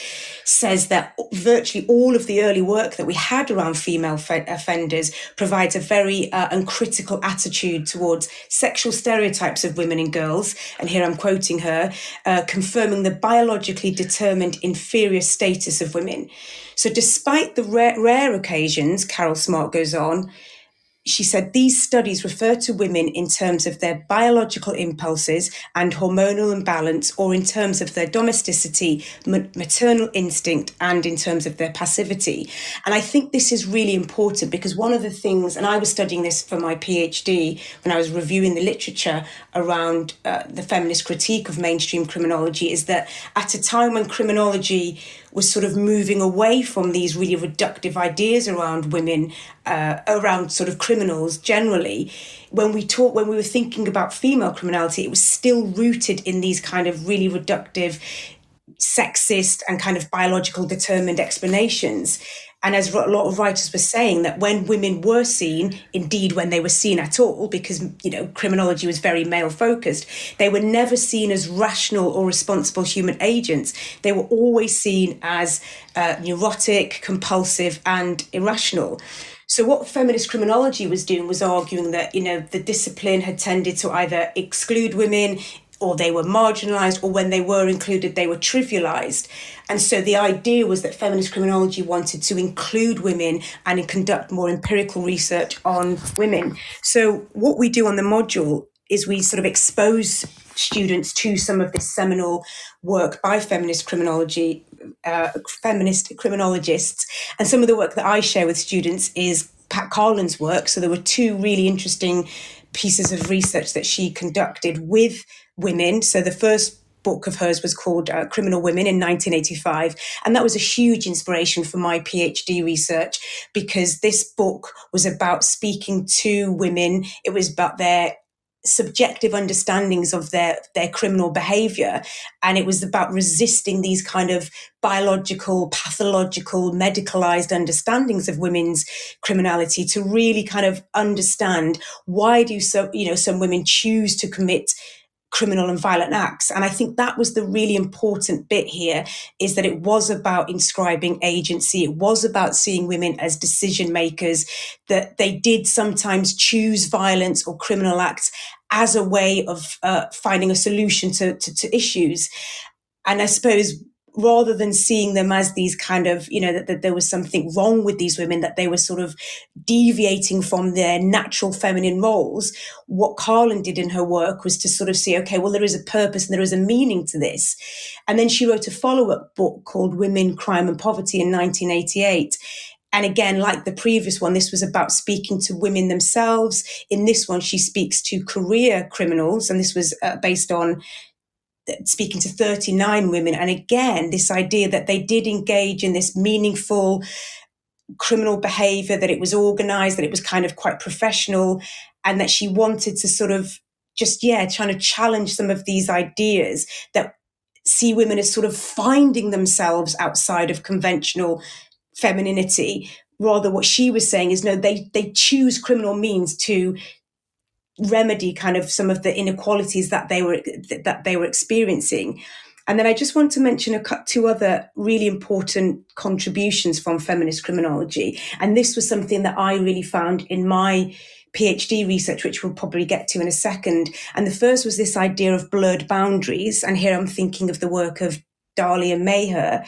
says that virtually all of the early work that we had around female fe- offenders provides a very uh, uncritical attitude towards sexual stereotypes of women and girls. And here i'm quoting her uh, confirming the biologically determined inferior status of women women. So, despite the rare, rare occasions, Carol Smart goes on, she said these studies refer to women in terms of their biological impulses and hormonal imbalance, or in terms of their domesticity, maternal instinct, and in terms of their passivity. And I think this is really important because one of the things, and I was studying this for my PhD when I was reviewing the literature around uh, the feminist critique of mainstream criminology, is that at a time when criminology was sort of moving away from these really reductive ideas around women, uh, around sort of criminals generally. When we talk, when we were thinking about female criminality, it was still rooted in these kind of really reductive, sexist, and kind of biological determined explanations. And as a lot of writers were saying, that when women were seen, indeed when they were seen at all, because you know criminology was very male focused, they were never seen as rational or responsible human agents. They were always seen as uh, neurotic, compulsive, and irrational. So what feminist criminology was doing was arguing that you know the discipline had tended to either exclude women, or they were marginalized, or when they were included, they were trivialized. And so the idea was that feminist criminology wanted to include women and conduct more empirical research on women. So what we do on the module is we sort of expose students to some of this seminal work by feminist criminology, uh, feminist criminologists. And some of the work that I share with students is Pat Carlen's work. So there were two really interesting pieces of research that she conducted with women. So the first book of hers was called uh, Criminal Women in 1985. And that was a huge inspiration for my PhD research because this book was about speaking to women. It was about their subjective understandings of their their criminal behavior and it was about resisting these kind of biological pathological medicalized understandings of women's criminality to really kind of understand why do so you know some women choose to commit criminal and violent acts. And I think that was the really important bit here is that it was about inscribing agency. It was about seeing women as decision makers, that they did sometimes choose violence or criminal acts as a way of uh, finding a solution to, to, to issues. And I suppose rather than seeing them as these kind of, you know, that, that, there was something wrong with these women, that they were sort of deviating from their natural feminine roles, what Carlen did in her work was to sort of see, okay, well, there is a purpose and there is a meaning to this. And then she wrote a follow up book called Women, Crime and Poverty in 1988. And again, like the previous one, this was about speaking to women themselves. In this one, she speaks to career criminals, and this was uh, based on speaking to 39 women. And again, this idea that they did engage in this meaningful criminal behavior, that it was organized, that it was kind of quite professional, and that she wanted to sort of just, yeah, trying to challenge some of these ideas that see women as sort of finding themselves outside of conventional femininity rather what she was saying is no they they choose criminal means to remedy kind of some of the inequalities that they were that they were experiencing. And then I just want to mention a two other really important contributions from feminist criminology. And this was something that I really found in my PhD research, which we'll probably get to in a second. And the first was this idea of blurred boundaries. And here I'm thinking of the work of Dahlia Maher,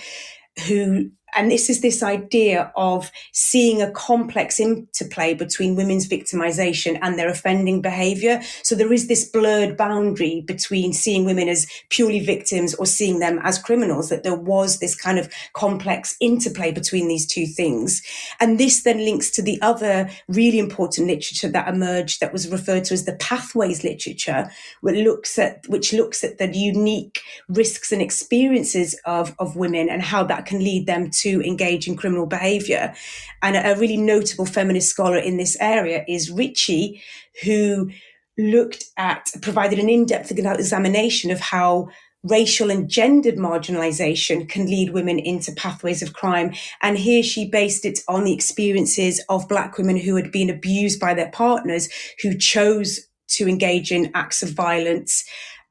who and this is this idea of seeing a complex interplay between women's victimization and their offending behavior. So there is this blurred boundary between seeing women as purely victims or seeing them as criminals, that there was this kind of complex interplay between these two things. And this then links to the other really important literature that emerged that was referred to as the pathways literature, which looks at, which looks at the unique risks and experiences of, of women and how that can lead them to engage in criminal behavior. And a, really notable feminist scholar in this area is Richie, who looked at, provided an in depth examination of how racial and gendered marginalization can lead women into pathways of crime. And here she based it on the experiences of Black women who had been abused by their partners, who chose to engage in acts of violence.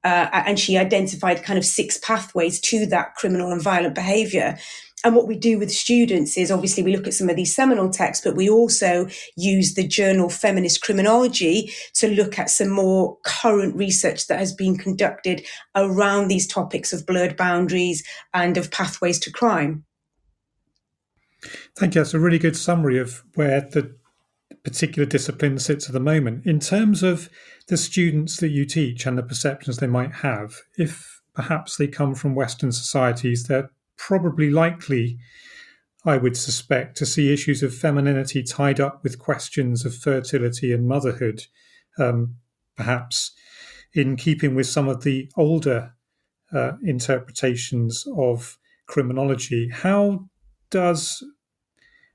Uh, and she identified kind of six pathways to that criminal and violent behavior. And what we do with students is obviously we look at some of these seminal texts, but we also use the journal Feminist Criminology to look at some more current research that has been conducted around these topics of blurred boundaries and of pathways to crime. Thank you. That's a really good summary of where the particular discipline sits at the moment. In terms of the students that you teach and the perceptions they might have, if perhaps they come from Western societies, they're probably likely, I would suspect, to see issues of femininity tied up with questions of fertility and motherhood, um, perhaps in keeping with some of the older uh, interpretations of criminology. How does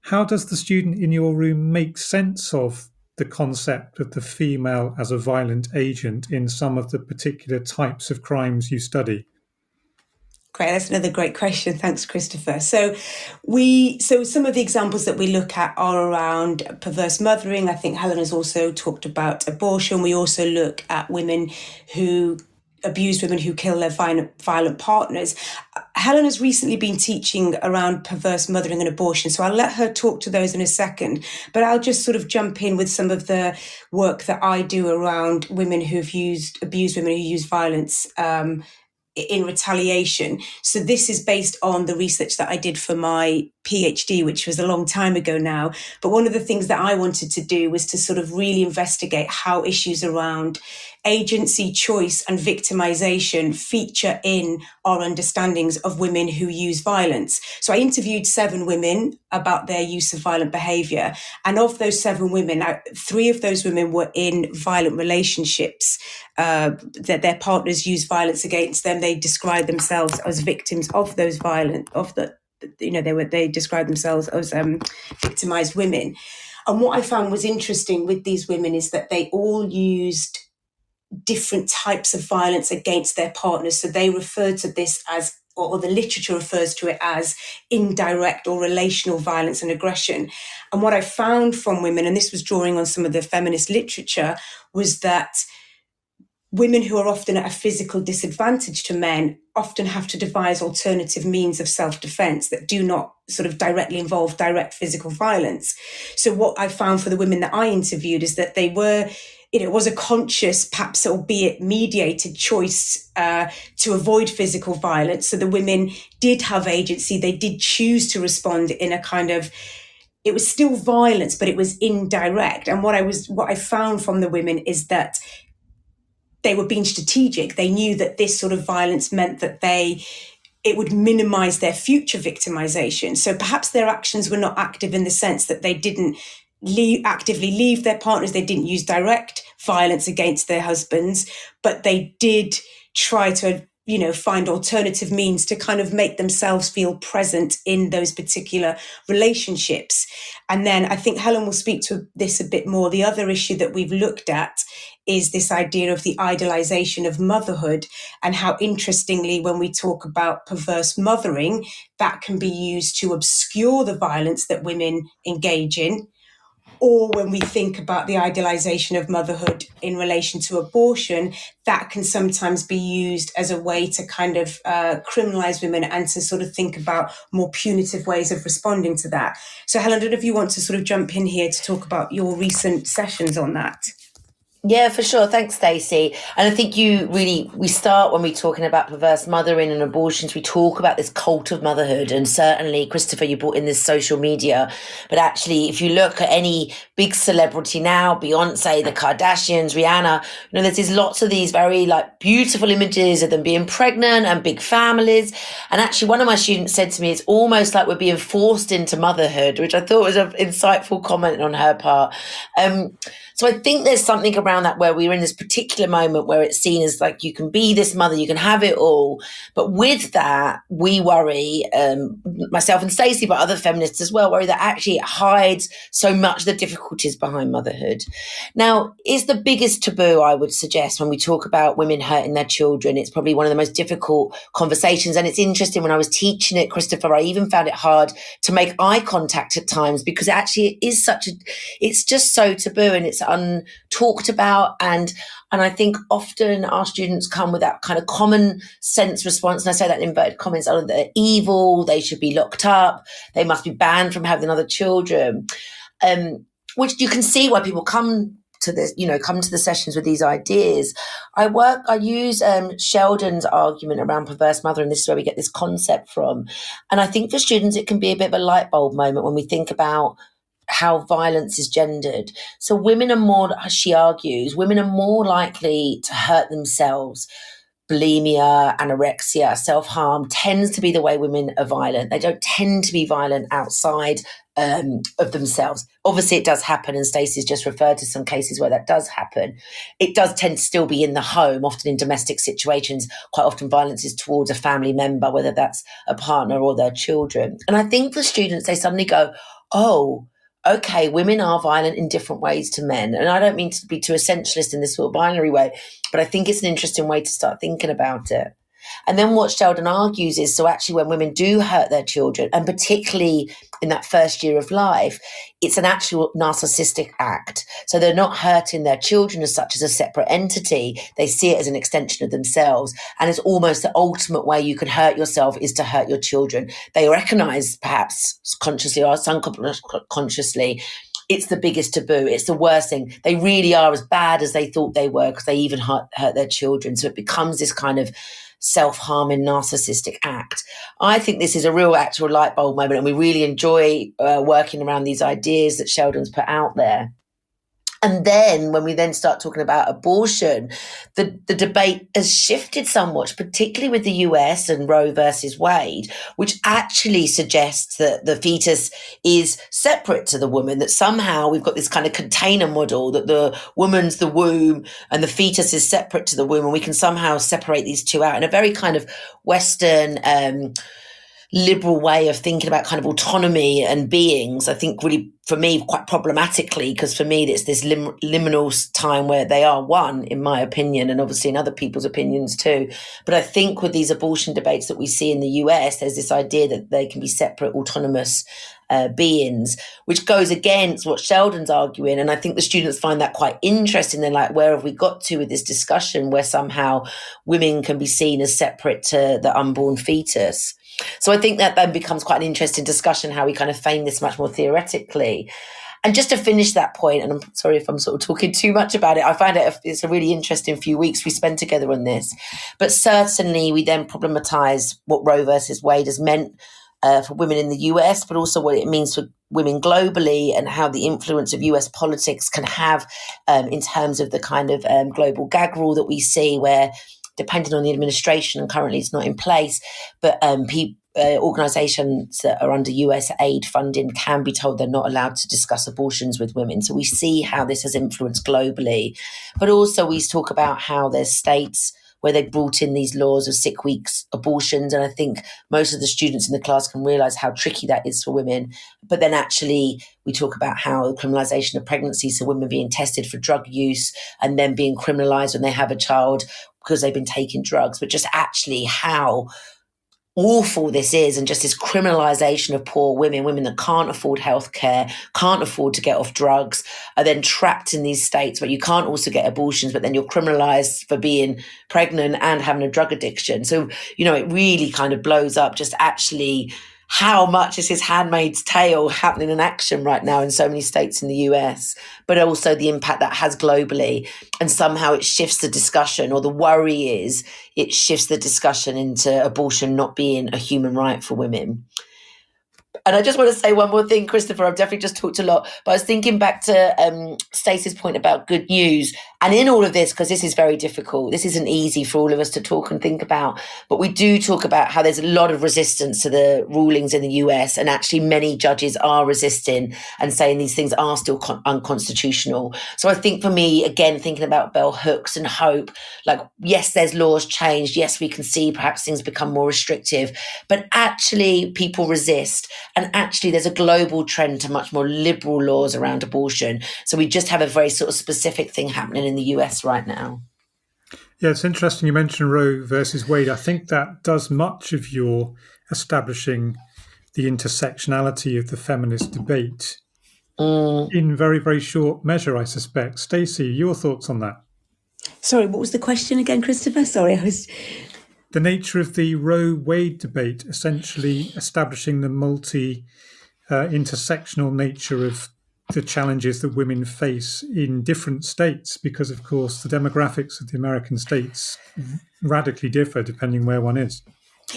how does the student in your room make sense of the concept of the female as a violent agent in some of the particular types of crimes you study? Great, that's another great question. Thanks, Christopher. So, we so some of the examples that we look at are around perverse mothering. I think Helen has also talked about abortion. We also look at women who abuse women who kill their violent, violent partners. Helen has recently been teaching around perverse mothering and abortion, so I'll let her talk to those in a second. But I'll just sort of jump in with some of the work that I do around women who've used abused women who use violence um, in retaliation. So this is based on the research that I did for my PhD, which was a long time ago now. But one of the things that I wanted to do was to sort of really investigate how issues around agency, choice, and victimization feature in our understandings of women who use violence. So I interviewed seven women about their use of violent behavior. And of those seven women, three of those women were in violent relationships uh, that their partners use violence against them. They describe themselves as victims of those violent, of the, you know, they were, they describe themselves as um, victimized women. And what I found was interesting with these women is that they all used different types of violence against their partners. So they refer to this as, or the literature refers to it as indirect or relational violence and aggression. And what I found from women, and this was drawing on some of the feminist literature, was that women who are often at a physical disadvantage to men often have to devise alternative means of self-defense that do not sort of directly involve direct physical violence. So what I found for the women that I interviewed is that they were you know, it was a conscious, perhaps albeit mediated choice uh, to avoid physical violence. So the women did have agency. They did choose to respond in a kind of it was still violence, but it was indirect. And what I was, what I found from the women is that they were being strategic. They knew that this sort of violence meant that they, it would minimize their future victimization. So perhaps their actions were not active in the sense that they didn't leave, actively leave their partners. They didn't use direct violence against their husbands, but they did try to you know find alternative means to kind of make themselves feel present in those particular relationships. And then i think helen will speak to this a bit more. The other issue that we've looked at is this idea of the idealization of motherhood and how interestingly when we talk about perverse mothering that can be used to obscure the violence that women engage in or when we think about the idealization of motherhood in relation to abortion, that can sometimes be used as a way to kind of uh, criminalize women and to sort of think about more punitive ways of responding to that. So, Helen, I don't know if you want to sort of jump in here to talk about your recent sessions on that. Yeah, for sure. Thanks, Stacy. And I think you really, we start when we're talking about perverse mothering and abortions, we talk about this cult of motherhood. And certainly, Christopher, you brought in this social media. But actually, if you look at any big celebrity now, Beyonce, the Kardashians, Rihanna, you know, there's lots of these very like beautiful images of them being pregnant and big families. And actually, one of my students said to me, it's almost like we're being forced into motherhood, which I thought was an insightful comment on her part. Um, so I think there's something around that where we're in this particular moment where it's seen as like you can be this mother, you can have it all. But with that, we worry, um, myself and Stacy, but other feminists as well, worry that actually it hides so much the difficulties behind motherhood. Now, is the biggest taboo, I would suggest, when we talk about women hurting their children. It's probably one of the most difficult conversations. And it's interesting when I was teaching it, Christopher, I even found it hard to make eye contact at times because actually it is such a, it's just so taboo and it's untalked about and and I think often our students come with that kind of common sense response. And I say that in inverted comments, oh, they're evil, they should be locked up, they must be banned from having other children. Um, which you can see why people come to this, you know, come to the sessions with these ideas. I work, I use um, Welldon's argument around perverse mother, and this is where we get this concept from. And I think for students, it can be a bit of a light bulb moment when we think about how violence is gendered. So women are more, she argues, women are more likely to hurt themselves bulimia, anorexia, self harm tends to be the way women are violent. They don't tend to be violent outside um, of themselves. Obviously, it does happen, and Stacy's just referred to some cases where that does happen. It does tend to still be in the home, often in domestic situations. Quite often, violence is towards a family member, whether that's a partner or their children. And I think for students, they suddenly go, oh, okay, women are violent in different ways to men. And I don't mean to be too essentialist in this sort of binary way, but I think it's an interesting way to start thinking about it. And then what Welldon argues is so actually, when women do hurt their children, and particularly in that first year of life, it's an actual narcissistic act. So they're not hurting their children as such as a separate entity. They see it as an extension of themselves. And it's almost the ultimate way you can hurt yourself is to hurt your children. They recognize, perhaps consciously or unconsciously, it's the biggest taboo. It's the worst thing. They really are as bad as they thought they were because they even hurt, hurt their children. So it becomes this kind of self harming narcissistic act. I think this is a real actual light bulb moment, and we really enjoy uh, working around these ideas that Welldon's put out there. And then when we then start talking about abortion, the, the debate has shifted somewhat, particularly with the US and Roe versus Wade, which actually suggests that the fetus is separate to the woman, that somehow we've got this kind of container model that the woman's the womb and the fetus is separate to the womb. And we can somehow separate these two out in a very kind of Western, um, liberal way of thinking about kind of autonomy and beings, I think really for me quite problematically because for me it's this lim- liminal time where they are one in my opinion and obviously in other people's opinions too. But i think with these abortion debates that we see in the us there's this idea that they can be separate autonomous uh, beings which goes against what welldon's arguing and i think the students find that quite interesting. They're like where have we got to with this discussion where somehow women can be seen as separate to the unborn fetus so I think that then becomes quite an interesting discussion how we kind of frame this much more theoretically. And just to finish that point, and I'm sorry if I'm sort of talking too much about it, I find it it's a really interesting few weeks we spent together on this. But certainly, we then problematize what Roe versus Wade has meant uh, for women in the US, but also what it means for women globally and how the influence of US politics can have um, in terms of the kind of um, global gag rule that we see, where depending on the administration, and currently it's not in place, but um, uh, organizations that are under US aid funding can be told they're not allowed to discuss abortions with women. So we see how this has influenced globally. But also, we talk about how there's states where they brought in these laws of sick weeks abortions. And I think most of the students in the class can realize how tricky that is for women. But then actually, we talk about how criminalization of pregnancy, so women being tested for drug use and then being criminalized when they have a child because they've been taking drugs, but just actually how awful this is and just this criminalization of poor women, women that can't afford healthcare, can't afford to get off drugs, are then trapped in these states where you can't also get abortions, but then you're criminalized for being pregnant and having a drug addiction. So, you know, it really kind of blows up just actually how much is his handmaid's tale happening in action right now in so many states in the US, but also the impact that has globally. And somehow it shifts the discussion, or the worry is it shifts the discussion into abortion not being a human right for women. And I just want to say one more thing, Christopher. I've definitely just talked a lot, but I was thinking back to um, Stacy's point about good news. And in all of this, because this is very difficult, this isn't easy for all of us to talk and think about, but we do talk about how there's a lot of resistance to the rulings in the US. And actually, many judges are resisting and saying these things are still con- unconstitutional. So I think for me, again, thinking about bell hooks and hope, like, yes, there's laws changed. Yes, we can see perhaps things become more restrictive, but actually, people resist. And actually, there's a global trend to much more liberal laws around abortion. So we just have a very sort of specific thing happening in the US right now. Yeah, it's interesting you mentioned Roe versus Wade. I think that does much of your establishing the intersectionality of the feminist debate mm. in very, very short measure, I suspect. Stacy, your thoughts on that? Sorry, what was the question again, Christopher? Sorry, I was. The nature of the Roe Wade debate, essentially establishing the multi uh, intersectional nature of the challenges that women face in different states because, of course, the demographics of the American states radically differ depending where one is.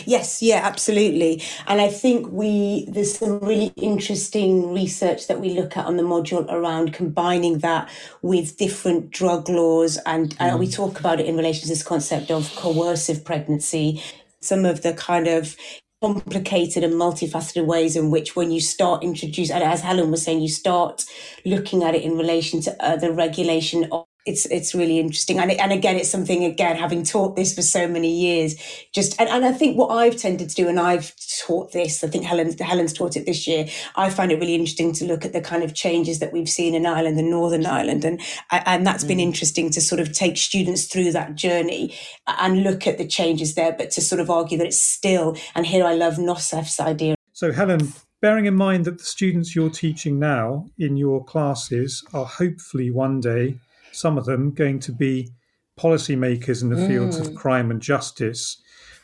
Yes, yeah, absolutely. And I think we there's some really interesting research that we look at on the module around combining that with different drug laws and, mm. and we talk about it in relation to this concept of coercive pregnancy, some of the kind of complicated and multifaceted ways in which when you start introduce and as Helen was saying, you start looking at it in relation to uh, the regulation of it's it's really interesting. And and again it's something again having taught this for so many years just and, and I think what I've tended to do and I've taught this I think Helen Helen's taught it this year I find it really interesting to look at the kind of changes that we've seen in Ireland and Northern Ireland. And and that's mm. been interesting to sort of take students through that journey and look at the changes there but to sort of argue that it's still and here I love Nosef's idea. So Helen bearing in mind that the students you're teaching now in your classes are hopefully one day some of them going to be policymakers in the mm. fields of mm. crime and justice.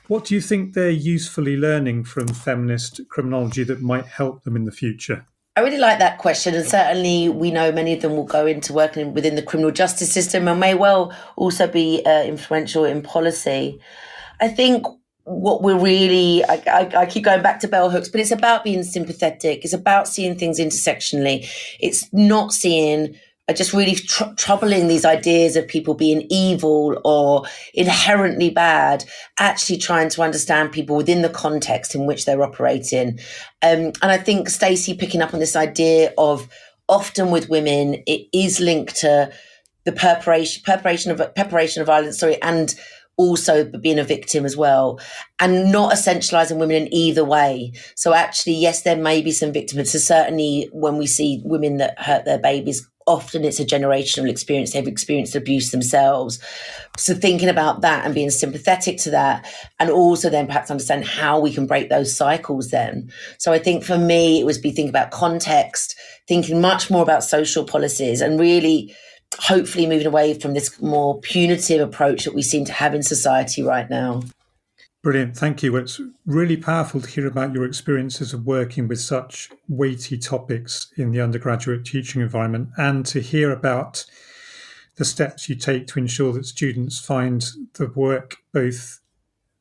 What do you think they're usefully learning from feminist criminology that might help them in the future? I really like that question, and certainly we know many of them will go into working within the criminal justice system and may well also be uh, influential in policy. I think what we're really, I, I, I, keep going back to bell hooks, but it's about being sympathetic. It's about seeing things intersectionally. It's not seeing just really tr- troubling these ideas of people being evil or inherently bad, actually trying to understand people within the context in which they're operating. Um, and I think Stacy picking up on this idea of often with women, it is linked to the preparation, preparation of preparation of violence, sorry, and also being a victim as well, and not essentializing women in either way. So actually, yes, there may be some victims. So certainly, when we see women that hurt their babies often it's a generational experience. They've experienced abuse themselves. So thinking about that and being sympathetic to that, and also then perhaps understand how we can break those cycles then. So I think for me, it was be thinking about context, thinking much more about social policies and really hopefully moving away from this more punitive approach that we seem to have in society right now. Brilliant. Thank you. It's really powerful to hear about your experiences of working with such weighty topics in the undergraduate teaching environment and to hear about the steps you take to ensure that students find the work both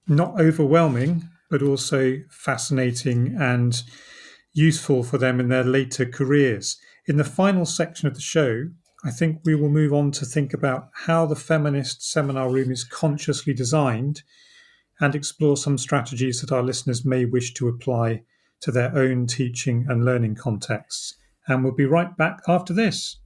not overwhelming, but also fascinating and useful for them in their later careers. In the final section of the show, I think we will move on to think about how the feminist seminar room is consciously designed and explore some strategies that our listeners may wish to apply to their own teaching and learning contexts. And we'll be right back after this.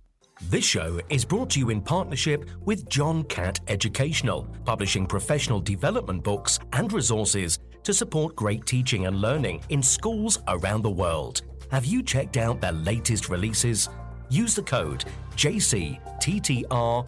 This show is brought to you in partnership with John Catt Educational, publishing professional development books and resources to support great teaching and learning in schools around the world. Have you checked out their latest releases? Use the code JCTTR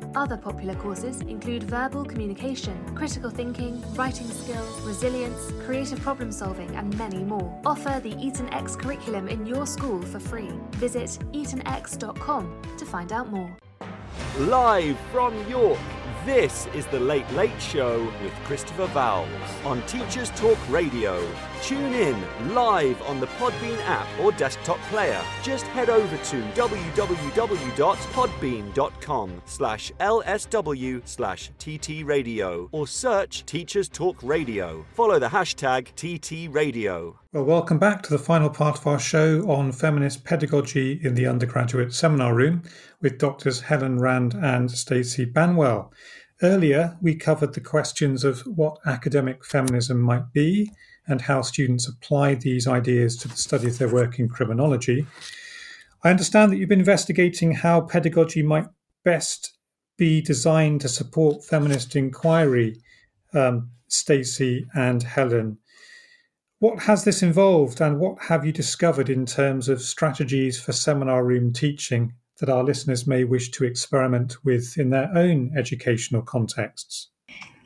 Other popular courses include verbal communication, critical thinking, writing skills, resilience, creative problem solving, and many more. Offer the Eton X curriculum in your school for free. Visit etonx.com to find out more. Live from York. This is the Late Late Show with Christopher Vowles on Teachers Talk Radio. Tune in live on the Podbean app or desktop player. Just head over to www.podbean.com slash lsw slash ttradio or search Teachers Talk Radio. Follow the hashtag TTRadio. Well, welcome back to the final part of our show on feminist pedagogy in the undergraduate seminar room with Doctors Helen Rand and Stacy Banwell. Earlier, we covered the questions of what academic feminism might be and how students apply these ideas to the study of their work in criminology. I understand that you've been investigating how pedagogy might best be designed to support feminist inquiry, um, Stacy and Helen. What has this involved and what have you discovered in terms of strategies for seminar room teaching that our listeners may wish to experiment with in their own educational contexts?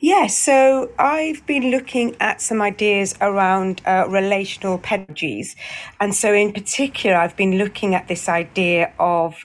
Yeah, so I've been looking at some ideas around uh, relational pedagogies. And so, in particular, I've been looking at this idea of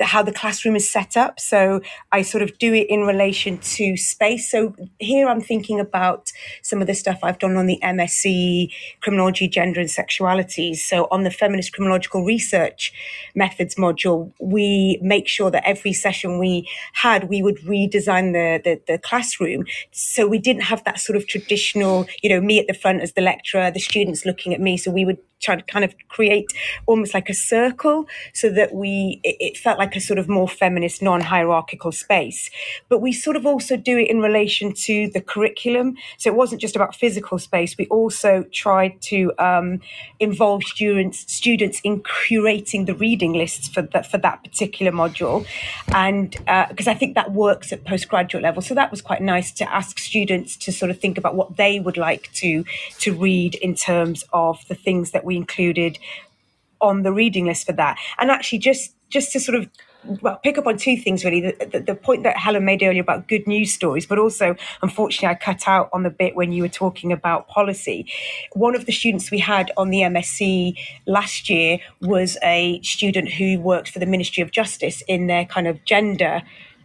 how the classroom is set up. So I sort of do it in relation to space. So here I'm thinking about some of the stuff I've done on the MSc Criminology, Gender and Sexualities. So on the Feminist Criminological Research Methods module, we make sure that every session we had, we would redesign the, the, the classroom. So we didn't have that sort of traditional, you know, me at the front as the lecturer, the students looking at me. So we would try to kind of create almost like a circle so that we it, it felt like a sort of more feminist non-hierarchical space. But we sort of also do it in relation to the curriculum. So it wasn't just about physical space. We also tried to um, involve students students in curating the reading lists for that for that particular module. And because uh, i think that works at postgraduate level. So that was quite nice to ask students to sort of think about what they would like to to read in terms of the things that we included on the reading list for that. And actually, just just to sort of well, pick up on two things really. The, the, the, point that Helen made earlier about good news stories, but also, unfortunately, I cut out on the bit when you were talking about policy. One of the students we had on the MSc last year was a student who worked for the Ministry of Justice in their kind of gender.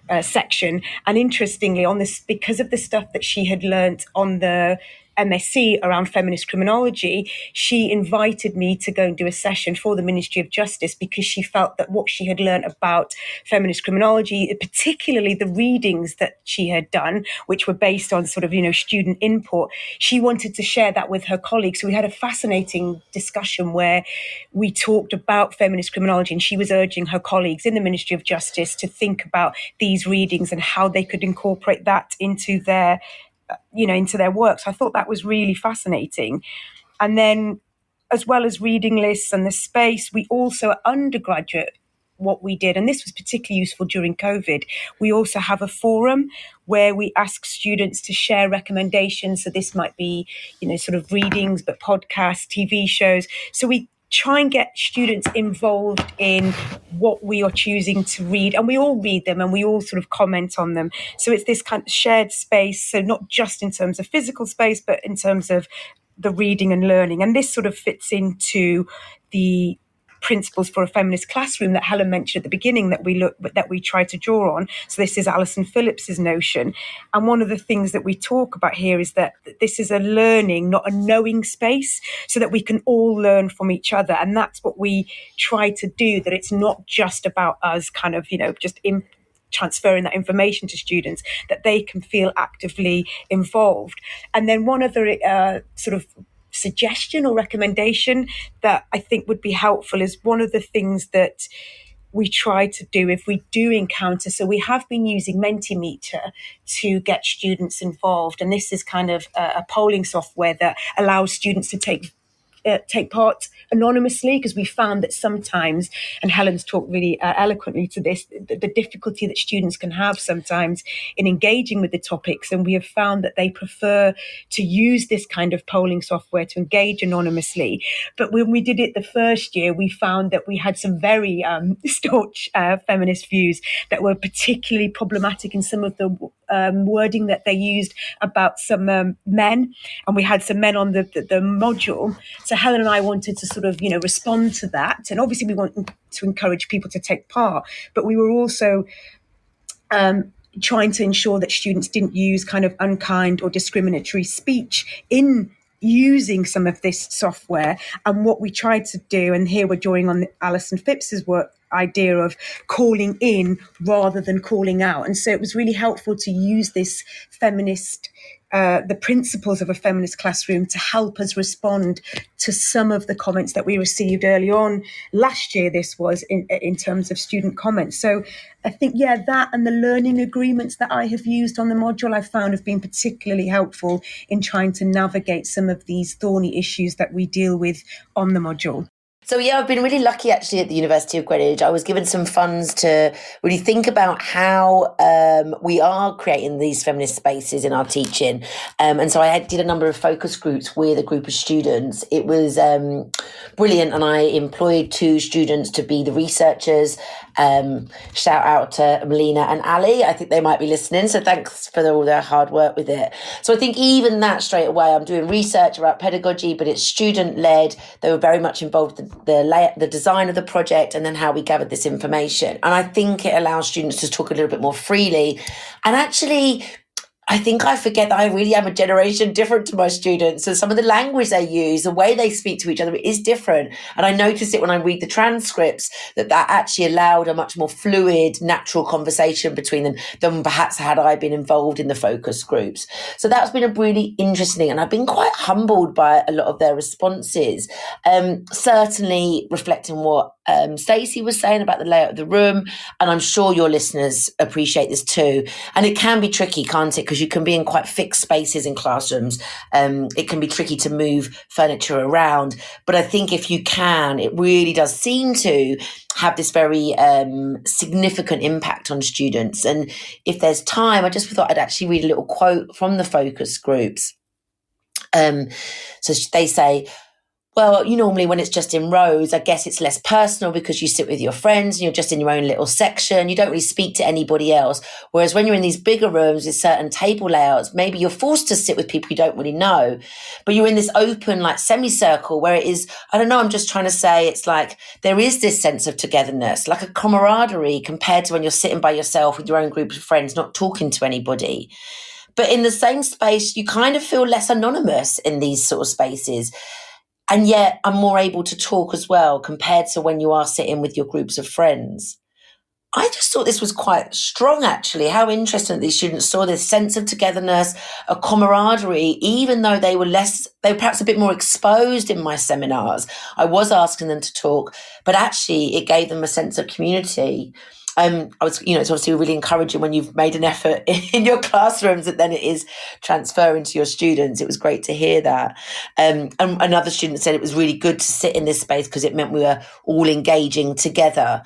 Uh, section and interestingly on this because of the stuff that she had learnt on the MSc around feminist criminology, she invited me to go and do a session for the Ministry of Justice because she felt that what she had learned about feminist criminology, particularly the readings that she had done, which were based on sort of, you know, student input, she wanted to share that with her colleagues. So we had a fascinating discussion where we talked about feminist criminology and she was urging her colleagues in the Ministry of Justice to think about these readings and how they could incorporate that into their you know, into their work. So I thought that was really fascinating. And then, as well as reading lists and the space, we also undergraduate what we did, and this was particularly useful during COVID. We also have a forum where we ask students to share recommendations. So this might be, you know, sort of readings, but podcasts, TV shows. So we try and get students involved in what we are choosing to read and we all read them and we all sort of comment on them. So it's this kind of shared space so not just in terms of physical space but in terms of the reading and learning. And this sort of fits into the principles for a feminist classroom that Helen mentioned at the beginning that we look that we try to draw on. So this is Alison Phipps's notion, and one of the things that we talk about here is that this is a learning, not a knowing space, so that we can all learn from each other, and that's what we try to do. That it's not just about us, kind of you know just. In, transferring that information to students that they can feel actively involved and then one other uh, sort of suggestion or recommendation that I think would be helpful is one of the things that we try to do if we do encounter. So we have been using Mentimeter to get students involved, and this is kind of a, a polling software that allows students to take uh, take part anonymously because we found that sometimes, and Helen's talked really uh, eloquently to this, the, the, difficulty that students can have sometimes in engaging with the topics. And we have found that they prefer to use this kind of polling software to engage anonymously. But when we did it the first year, we found that we had some very um, staunch uh, feminist views that were particularly problematic in some of the um, wording that they used about some um, men. And we had some men on the, the, the module. So Helen and I wanted to sort of, you know, respond to that. And obviously we want to encourage people to take part, but we were also um, trying to ensure that students didn't use kind of unkind or discriminatory speech in using some of this software. And what we tried to do, and here we're drawing on Alison Phipps's work idea of calling in rather than calling out. And so it was really helpful to use this feminist uh, the principles of a feminist classroom to help us respond to some of the comments that we received early on last year. This was in, in terms of student comments. So I think, yeah, that and the learning agreements that I have used on the module I've found have been particularly helpful in trying to navigate some of these thorny issues that we deal with on the module. So yeah, I've been really lucky actually at the University of Greenwich. I was given some funds to really think about how um, we are creating these feminist spaces in our teaching, um, and so I did a number of focus groups with a group of students. It was um, brilliant, and I employed two students to be the researchers. Um, shout out to Melina and Ali. I think they might be listening, so thanks for all their hard work with it. So I think even that straight away, I'm doing research about pedagogy, but it's student led. They were very much involved in the layout, the design of the project, and then how we gathered this information. And I think it allows students to talk a little bit more freely and actually I think I forget that I really am a generation different to my students. And some of the language they use, the way they speak to each other is different. And I notice it when I read the transcripts that that actually allowed a much more fluid, natural conversation between them than perhaps had I been involved in the focus groups. So that's been a really interesting, and I've been quite humbled by a lot of their responses. Um, certainly reflecting what um, Stacy was saying about the layout of the room, and I'm sure your listeners appreciate this too. And it can be tricky, can't it? Because you can be in quite fixed spaces in classrooms. Um, it can be tricky to move furniture around. But I think if you can, it really does seem to have this very um, significant impact on students. And if there's time, I just thought I'd actually read a little quote from the focus groups. Um, so they say, well, you normally when it's just in rows, I guess it's less personal because you sit with your friends and you're just in your own little section. You don't really speak to anybody else. Whereas when you're in these bigger rooms with certain table layouts, maybe you're forced to sit with people you don't really know. But you're in this open, like semicircle where it is, I don't know, I'm just trying to say it's like there is this sense of togetherness, like a camaraderie compared to when you're sitting by yourself with your own group of friends, not talking to anybody. But in the same space, you kind of feel less anonymous in these sort of spaces and yet I'm more able to talk as well compared to when you are sitting with your groups of friends. I just thought this was quite strong, actually. How interesting that these students saw this sense of togetherness, a camaraderie, even though they were less, they were perhaps a bit more exposed in my seminars. I was asking them to talk, but actually it gave them a sense of community um, I was, you know, it's obviously really encouraging when you've made an effort in your classrooms that then it is transferring to your students. It was great to hear that. Um, and another student said it was really good to sit in this space because it meant we were all engaging together.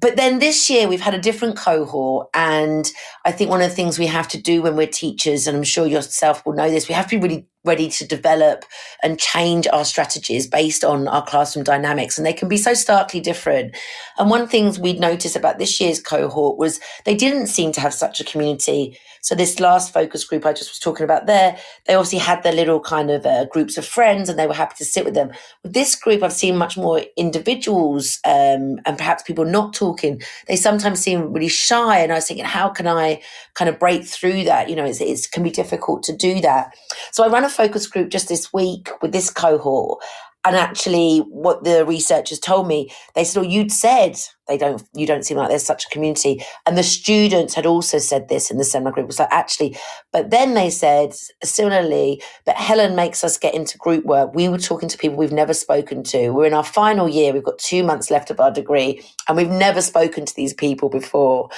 But then this year we've had a different cohort. And I think one of the things we have to do when we're teachers, and I'm sure yourself will know this, we have to be really ready to develop and change our strategies based on our classroom dynamics. And they can be so starkly different. And one things we'd noticed about this year's cohort was they didn't seem to have such a community so this last focus group I just was talking about there, they obviously had their little kind of uh, groups of friends and they were happy to sit with them. With this group, I've seen much more individuals um, and perhaps people not talking. They sometimes seem really shy. And I was thinking, how can I kind of break through that? You know, it's, it can be difficult to do that. So I ran a focus group just this week with this cohort. And actually what the researchers told me they said oh you'd said they don't you don't seem like there's such a community. And the students had also said this in the seminar group. Was like actually but then they said similarly but helen makes us get into group work. We were talking to people we've never spoken to. We're in our final year. We've got two months left of our degree and we've never spoken to these people before.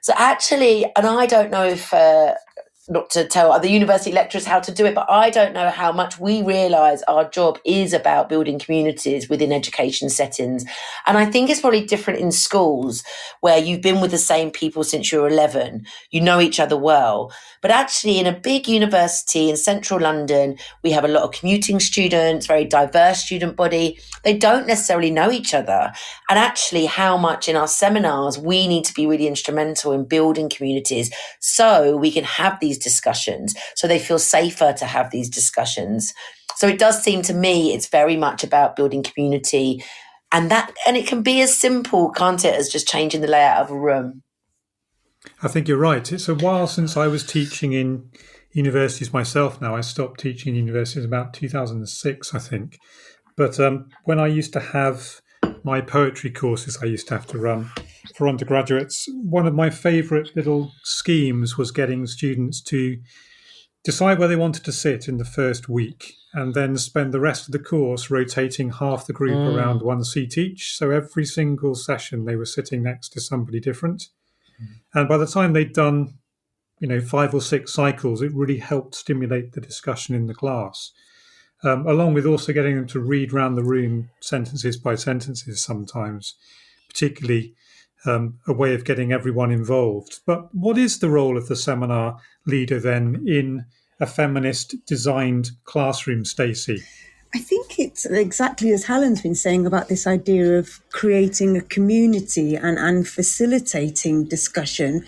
So actually and i don't know if uh, not to tell other university lecturers how to do it, but I don't know how much we realise our job is about building communities within education settings. And I think it's probably different in schools where you've been with the same people since you're 11, you know each other well. But actually, in a big university in central London, we have a lot of commuting students, very diverse student body. They don't necessarily know each other. And actually, how much in our seminars we need to be really instrumental in building communities so we can have these discussions, so they feel safer to have these discussions. So it does seem to me it's very much about building community. And that and it can be as simple, can't it, as just changing the layout of a room. I think you're right. It's a while since I was teaching in universities myself now. I stopped teaching in universities about 2006, I think. But um, when I used to have my poetry courses, I used to have to run for undergraduates. One of my favourite little schemes was getting students to decide where they wanted to sit in the first week and then spend the rest of the course rotating half the group mm. around one seat each. So every single session they were sitting next to somebody different. Mm. And by the time they'd done, you know, five or six cycles, it really helped stimulate the discussion in the class. um, along with also getting them to read round the room sentences by sentences sometimes, particularly um, a way of getting everyone involved. But what is the role of the seminar leader then in a feminist designed classroom, Stacy? I think it's exactly as Helen's been saying about this idea of creating a community and, and facilitating discussion.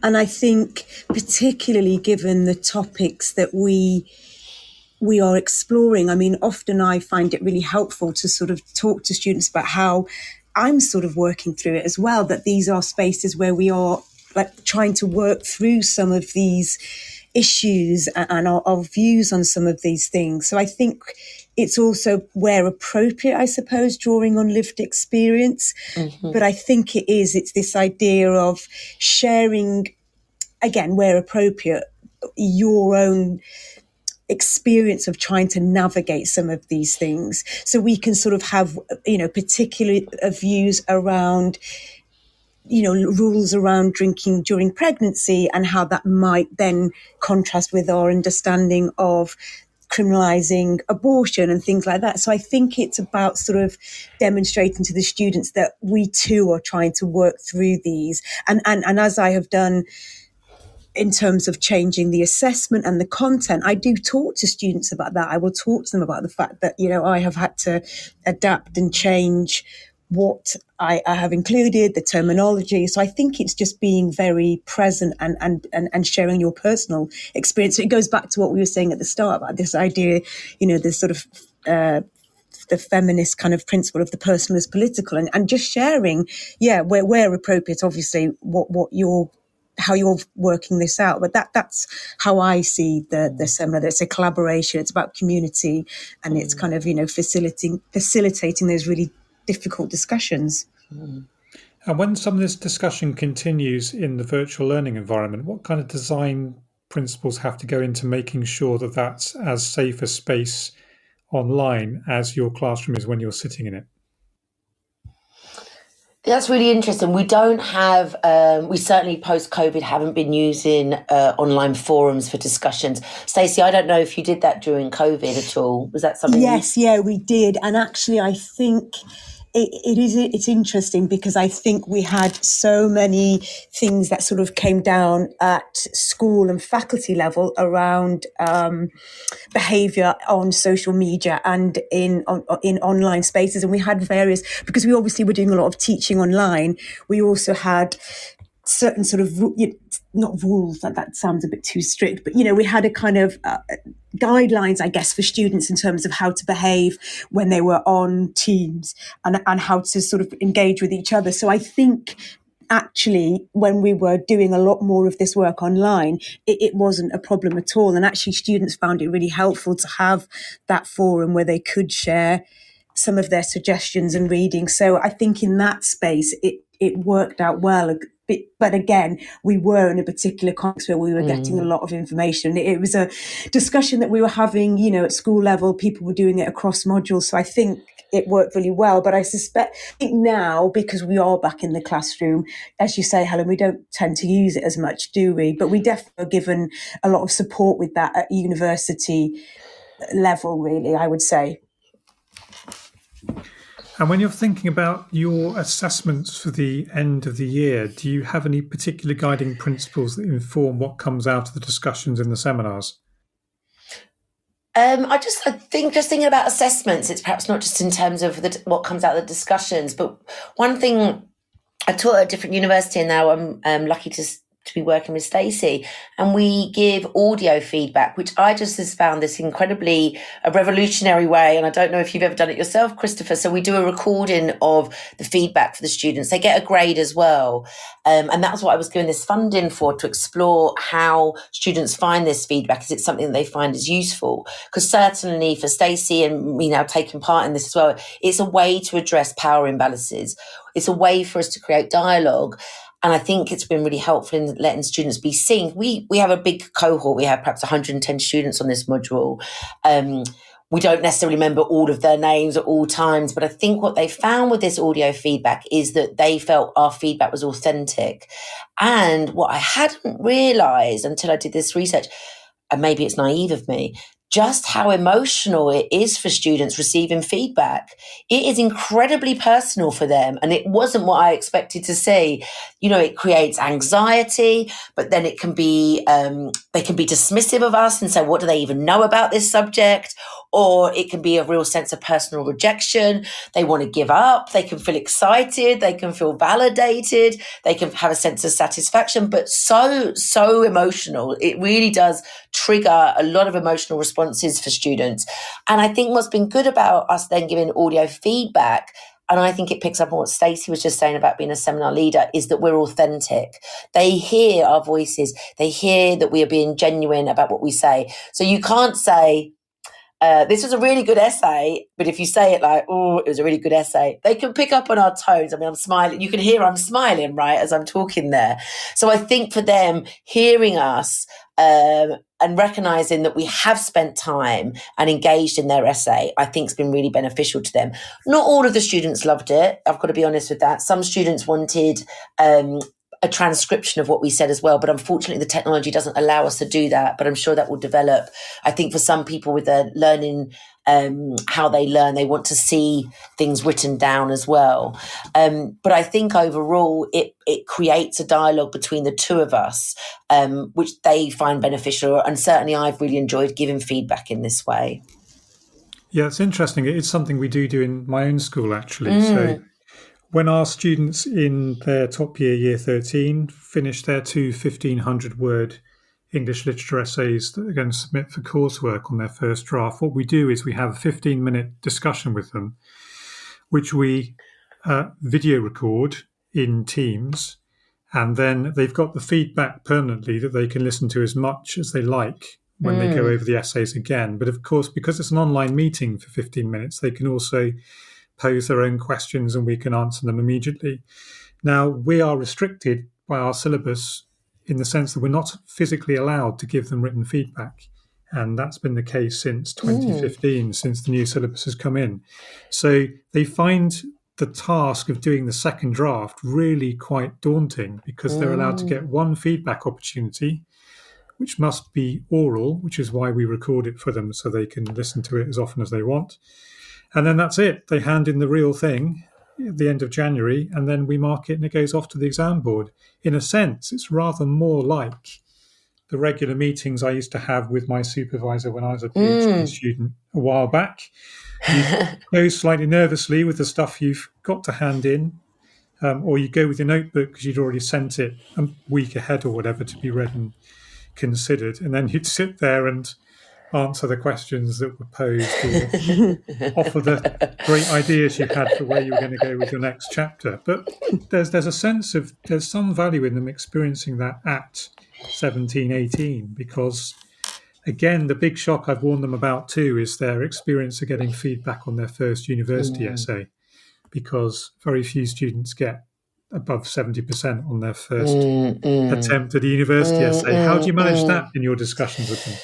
And I think, particularly given the topics that we we are exploring. I mean, often I find it really helpful to sort of talk to students about how I'm sort of working through it as well, that these are spaces where we are like trying to work through some of these issues and our, our, views on some of these things. So I think it's also where appropriate, I suppose, drawing on lived experience. Mm-hmm. But I think it is, it's this idea of sharing, again, where appropriate, your own experience of trying to navigate some of these things. So we can sort of have you know particular uh, views around you know rules around drinking during pregnancy and how that might then contrast with our understanding of criminalizing abortion and things like that. So i think it's about sort of demonstrating to the students that we too are trying to work through these. And and, and as i have done in terms of changing the assessment and the content. I do talk to students about that. I will talk to them about the fact that, you know, I have had to adapt and change what I, I, have included, the terminology. So I think it's just being very present and, and, and, and sharing your personal experience. So it goes back to what we were saying at the start about this idea, you know, this sort of, uh, the feminist kind of principle of the personal is political and, and just sharing, yeah, where, where appropriate, obviously, what, what your how you're working this out. But that that's how I see the the seminar. It's a collaboration. It's about community, and it's mm. kind of you know facilitating facilitating those really difficult discussions. Mm. And when some of this discussion continues in the virtual learning environment, what kind of design principles have to go into making sure that that's as safe a space online as your classroom is when you're sitting in it? That's really interesting. We don't have, um, we certainly post COVID haven't been using uh, online forums for discussions. Stacy, I don't know if you did that during COVID at all. Was that something? Yes, you- yeah, we did. And actually, I think it, it is it's interesting because I think we had so many things that sort of came down at school and faculty level around um, behaviour on social media and in on, in online spaces, and we had various because we obviously were doing a lot of teaching online. We also had certain sort of you know, not rules that that sounds a bit too strict but you know we had a kind of uh, guidelines i guess for students in terms of how to behave when they were on teams and and how to sort of engage with each other. So i think actually when we were doing a lot more of this work online it, it, wasn't a problem at all. And actually students found it really helpful to have that forum where they could share some of their suggestions and reading so i think in that space it it worked out well but, again, we were in a particular context where we were getting a mm. lot of information. It, it was a discussion that we were having, you know, at school level. People were doing it across modules. So I think it worked really well. But I suspect now, because we are back in the classroom, as you say, Helen, we don't tend to use it as much, do we? But we definitely are given a lot of support with that at university level, really, I would say. And when you're thinking about your assessments for the end of the year, do you have any particular guiding principles that inform what comes out of the discussions in the seminars? Um, I just I think just thinking about assessments, it's perhaps not just in terms of the, what comes out of the discussions, but one thing I taught at a different university, and now I'm um, lucky to to be working with Stacy, and we give audio feedback, which I just has found this incredibly a revolutionary way. And I don't know if you've ever done it yourself, Christopher. So we do a recording of the feedback for the students. They get a grade as well, um, and that's what I was giving this funding for to explore how students find this feedback. Is it something that they find is useful? Because certainly for Stacy and me now taking part in this as well, it's a way to address power imbalances. It's a way for us to create dialogue and I think it's been really helpful in letting students be seen. We we have a big cohort. We have perhaps 110 students on this module. Um, we don't necessarily remember all of their names at all times, but I think what they found with this audio feedback is that they felt our feedback was authentic. And what I hadn't realized until I did this research, and maybe it's naive of me, just how emotional it is for students receiving feedback. It is incredibly personal for them. And it wasn't what I expected to see. You know, it creates anxiety, but then it can be, um, they can be dismissive of us and say, what do they even know about this subject? Or it can be a real sense of personal rejection. They want to give up. They can feel excited. They can feel validated. They can have a sense of satisfaction, but so, so emotional. It really does trigger a lot of emotional responses for students. And I think what's been good about us then giving audio feedback and I think it picks up on what Stacy was just saying about being a seminar leader is that we're authentic. They hear our voices. They hear that we are being genuine about what we say. So you can't say, uh, this was a really good essay, but if you say it like, oh, it was a really good essay, they can pick up on our tones. I mean, I'm smiling. You can hear I'm smiling, right, as I'm talking there. So I think for them, hearing us um, and recognizing that we have spent time and engaged in their essay, I think has been really beneficial to them. Not all of the students loved it. I've got to be honest with that. Some students wanted um, a transcription of what we said as well. But unfortunately, the technology doesn't allow us to do that. But I'm sure that will develop. I think for some people with their learning, um, how they learn, they want to see things written down as well. Um, but I think overall, it it creates a dialogue between the two of us, um, which they find beneficial. And certainly, I've really enjoyed giving feedback in this way. Yeah, it's interesting. It's something we do do in my own school actually. Mm. So when our students in their top year, year 13, finish their two 1500 word English literature essays that they're going to submit for coursework on their first draft, what we do is we have a 15 minute discussion with them, which we uh, video record in Teams. And then they've got the feedback permanently that they can listen to as much as they like when mm. they go mm. over the essays again. But of course, because it's an online meeting for 15 minutes, they can also pose their own questions and we can answer them immediately. Now, we are restricted by our syllabus in the sense that we're not physically allowed to give them written feedback. And that's been the case since 2015, mm. since the new syllabus has come in. So they find the task of doing the second draft really quite daunting because they're allowed to get mm. one feedback opportunity, which must be oral, which is why we record it for them so they can listen to it as often as they want. And then that's it. They hand in the real thing at the end of January, and then we mark it and it goes off to the exam board. In a sense, it's rather more like the regular meetings I used to have with my supervisor when I was a PhD mm. student a while back. You go slightly nervously with the stuff you've got to hand in, um, or you go with your notebook because you'd already sent it a week ahead or whatever to be read and considered, and then you'd sit there and answer the questions that were posed or offer the great ideas you had for where you were going to go with your next chapter. But there's there's a sense of there's some value in them experiencing that at 17, 18, because again, the big shock I've warned them about too is their experience of getting feedback on their first university mm. essay, because very few students get above 70% on their first mm, mm. attempt at a university mm, essay. How do you manage mm, that in your discussions with them?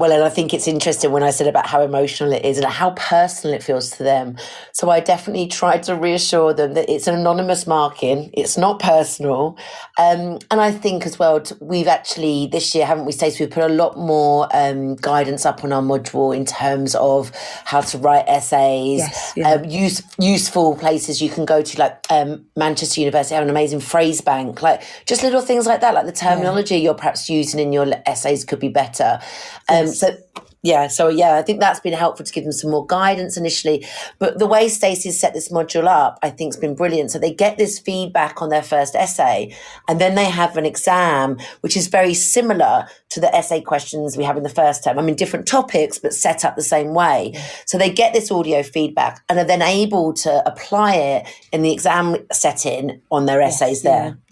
Well, and I think it's interesting when I said about how emotional it is and how personal it feels to them. So I definitely tried to reassure them that it's an anonymous marking, it's not personal. Um, and I think as well, we've actually this year, haven't we, Stacy, we've put a lot more um, guidance up on our module in terms of how to write essays, yes, yeah. um, use, useful places you can go to, like um, Manchester University have an amazing phrase bank, like just little things like that, like the terminology yeah. you're perhaps using in your essays could be better. Um, so yeah, so yeah, I think that's been helpful to give them some more guidance initially. But the way Stacy's set this module up, I think, has been brilliant. So they get this feedback on their first essay, and then they have an exam, which is very similar to the essay questions we have in the first term. I mean, different topics, but set up the same way. So they get this audio feedback and are then able to apply it in the exam setting on their essays yes, there. Yeah.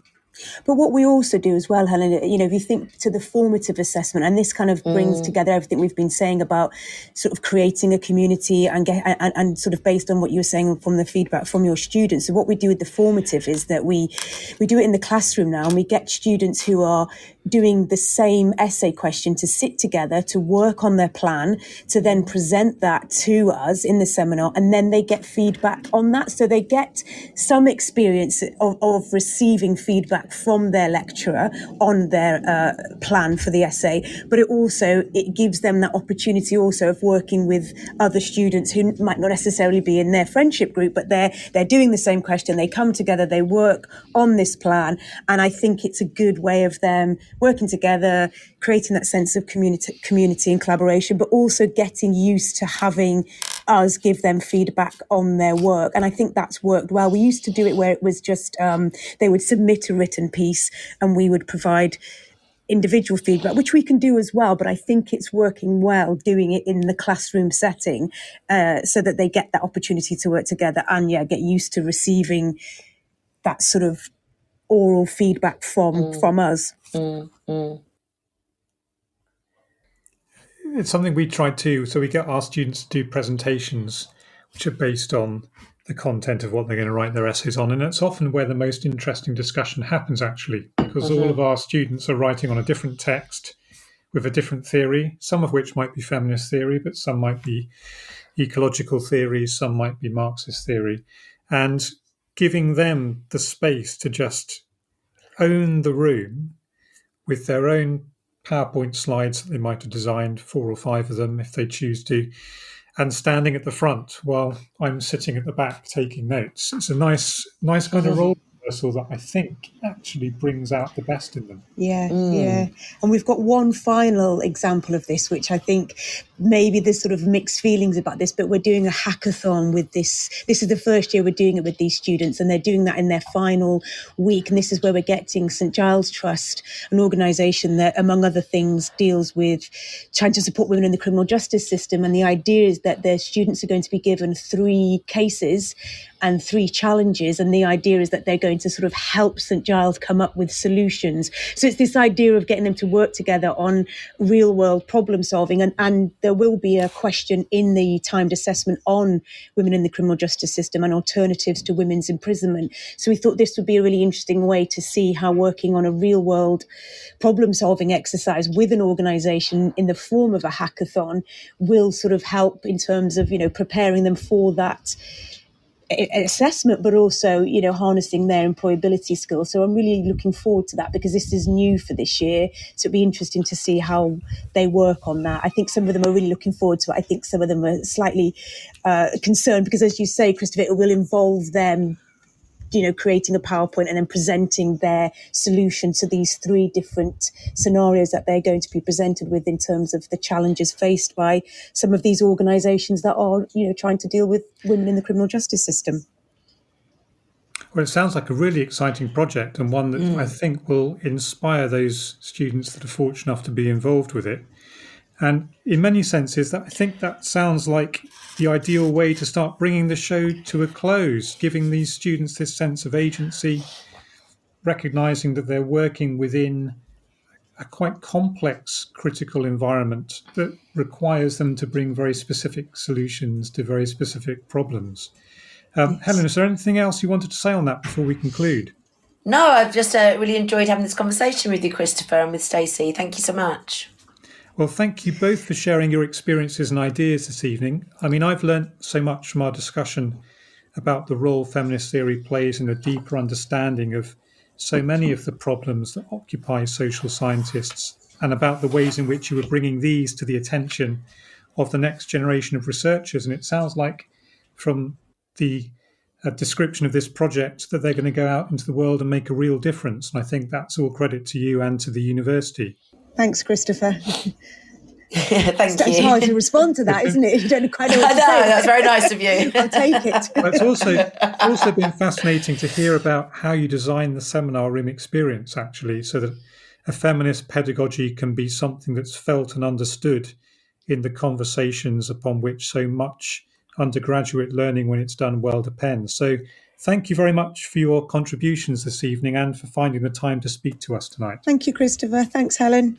But what we also do as well, Helen, you know, if you think to the formative assessment, and this kind of brings mm. together everything we've been saying about sort of creating a community and, get, and, and sort of based on what you were saying from the feedback from your students. So what we do with the formative is that we we do it in the classroom now, and we get students who are doing the same essay question to sit together, to work on their plan, to then present that to us in the seminar, and then they get feedback on that. So they get some experience of, of receiving feedback from their lecturer on their uh, plan for the essay, but it also it gives them that opportunity also of working with other students who might not necessarily be in their friendship group, but they're they're doing the same question. They come together, they work on this plan, and I think it's a good way of them working together, creating that sense of community, community and collaboration, but also getting used to having us give them feedback on their work. And I think that's worked well. We used to do it where it was just um, they would submit a written piece and we would provide individual feedback, which we can do as well. But I think it's working well doing it in the classroom setting uh, so that they get that opportunity to work together and, yeah, get used to receiving that sort of oral feedback from mm. from us. Mm, mm. It's something we try to. So we get our students to do presentations, which are based on the content of what they're going to write their essays on, and it's often where the most interesting discussion happens. Actually, because mm-hmm. all of our students are writing on a different text with a different theory, some of which might be feminist theory, but some might be ecological theory, some might be Marxist theory, and giving them the space to just own the room with their own PowerPoint slides that they might have designed, four or five of them if they choose to, and standing at the front while I'm sitting at the back taking notes. It's a nice, nice kind of role rehearsal that I think actually brings out the best in them. Yeah, mm. yeah. And we've got one final example of this, which I think maybe there's sort of mixed feelings about this, but we're doing a hackathon with this. This is the first year we're doing it with these students, and they're doing that in their final week. And this is where we're getting St Giles Trust, an organisation that, among other things, deals with trying to support women in the criminal justice system. And the idea is that their students are going to be given three cases and three challenges. And the idea is that they're going to sort of help St. Giles come up with solutions. So it's this idea of getting them to work together on real world problem solving. And, and there will be a question in the timed assessment on women in the criminal justice system and alternatives to women's imprisonment. So we thought this would be a really interesting way to see how working on a real world problem solving exercise with an organization in the form of a hackathon will sort of help in terms of, you know, preparing them for that assessment, but also, you know, harnessing their employability skills. So I'm really looking forward to that because this is new for this year. So it'll be interesting to see how they work on that. I think some of them are really looking forward to it. I think some of them are slightly uh, concerned because, as you say, Christopher, it will involve them you know, creating a PowerPoint and then presenting their solution to these three different scenarios that they're going to be presented with in terms of the challenges faced by some of these organisations that are, you know, trying to deal with women in the criminal justice system. Well, it sounds like a really exciting project and one that mm. I think will inspire those students that are fortunate enough to be involved with it. And in many senses, that I think that sounds like the ideal way to start bringing the show to a close, giving these students this sense of agency, recognizing that they're working within a quite complex critical environment that requires them to bring very specific solutions to very specific problems. Um, yes. Helen, is there anything else you wanted to say on that before we conclude? No, I've just uh, really enjoyed having this conversation with you, Christopher, and with Stacey. Thank you so much. Well, thank you both for sharing your experiences and ideas this evening. I mean, I've learnt so much from our discussion about the role feminist theory plays in a deeper understanding of so many of the problems that occupy social scientists and about the ways in which you are bringing these to the attention of the next generation of researchers. And it sounds like from the uh, description of this project that they're going to go out into the world and make a real difference. And I think that's all credit to you and to the university. Thanks, Christopher. Thank it's, you. It's hard to respond to that, isn't it? You don't quite know. What to say. that's very nice of you. I'll take it. Well, it's also also been fascinating to hear about how you design the seminar room experience, actually, so that a feminist pedagogy can be something that's felt and understood in the conversations upon which so much undergraduate learning, when it's done well, depends. So, thank you very much for your contributions this evening and for finding the time to speak to us tonight. Thank you, Christopher. Thanks, Helen.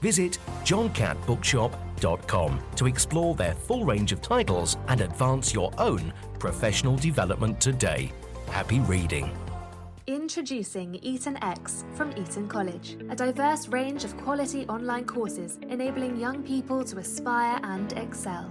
Visit johncattbookshop.com to explore their full range of titles and advance your own professional development today. Happy reading. Introducing Eton X from Eton College, a diverse range of quality online courses enabling young people to aspire and excel.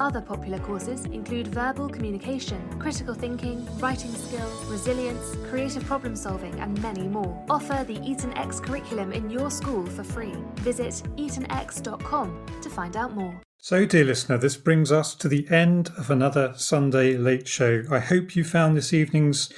Other popular courses include verbal communication, critical thinking, writing skills, resilience, creative problem solving, and many more. Offer the Eton X curriculum in your school for free. Visit etonx.com to find out more. So, dear listener, this brings us to the end of another Sunday Late Show. I hope you found this evening's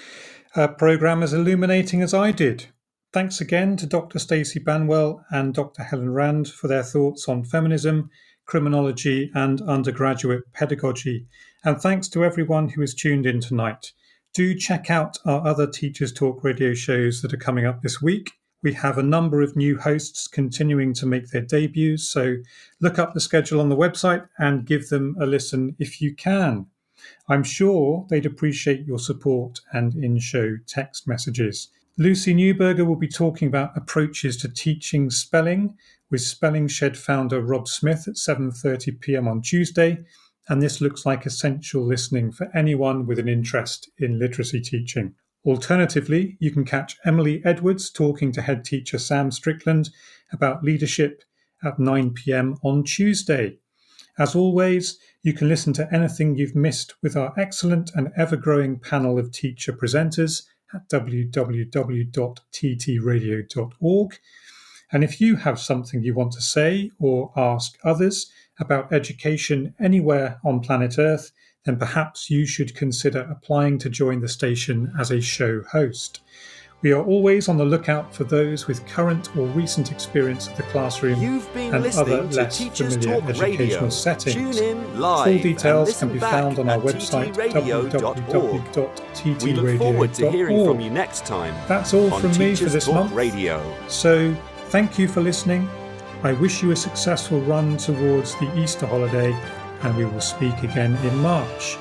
uh, programme as illuminating as I did. Thanks again to Dr. Stacy Banwell and Dr. Helen Rand for their thoughts on feminism criminology, and undergraduate pedagogy. And thanks to everyone who has tuned in tonight. Do check out our other Teachers Talk radio shows that are coming up this week. We have a number of new hosts continuing to make their debuts, so look up the schedule on the website and give them a listen if you can. I'm sure they'd appreciate your support and in show text messages. Lucy Newberger will be talking about approaches to teaching spelling with Spelling Shed founder Rob Smith at 7:30 p.m. on Tuesday, and this looks like essential listening for anyone with an interest in literacy teaching. Alternatively, you can catch Emily Edwards talking to head teacher Sam Strickland about leadership at 9 pm on Tuesday. As always, you can listen to anything you've missed with our excellent and ever growing panel of teacher presenters at www.ttradio.org. And if you have something you want to say or ask others about education anywhere on planet Earth, then perhaps you should consider applying to join the station as a show host. We are always on the lookout for those with current or recent experience of the classroom You've been and other less familiar Talk educational Radio. settings. Tune in live Full details can be found on our website ttradio.org. We look forward to hearing from you next time. That's all from me for this month. Radio. So, thank you for listening. I wish you a successful run towards the Easter holiday, and we will speak again in March.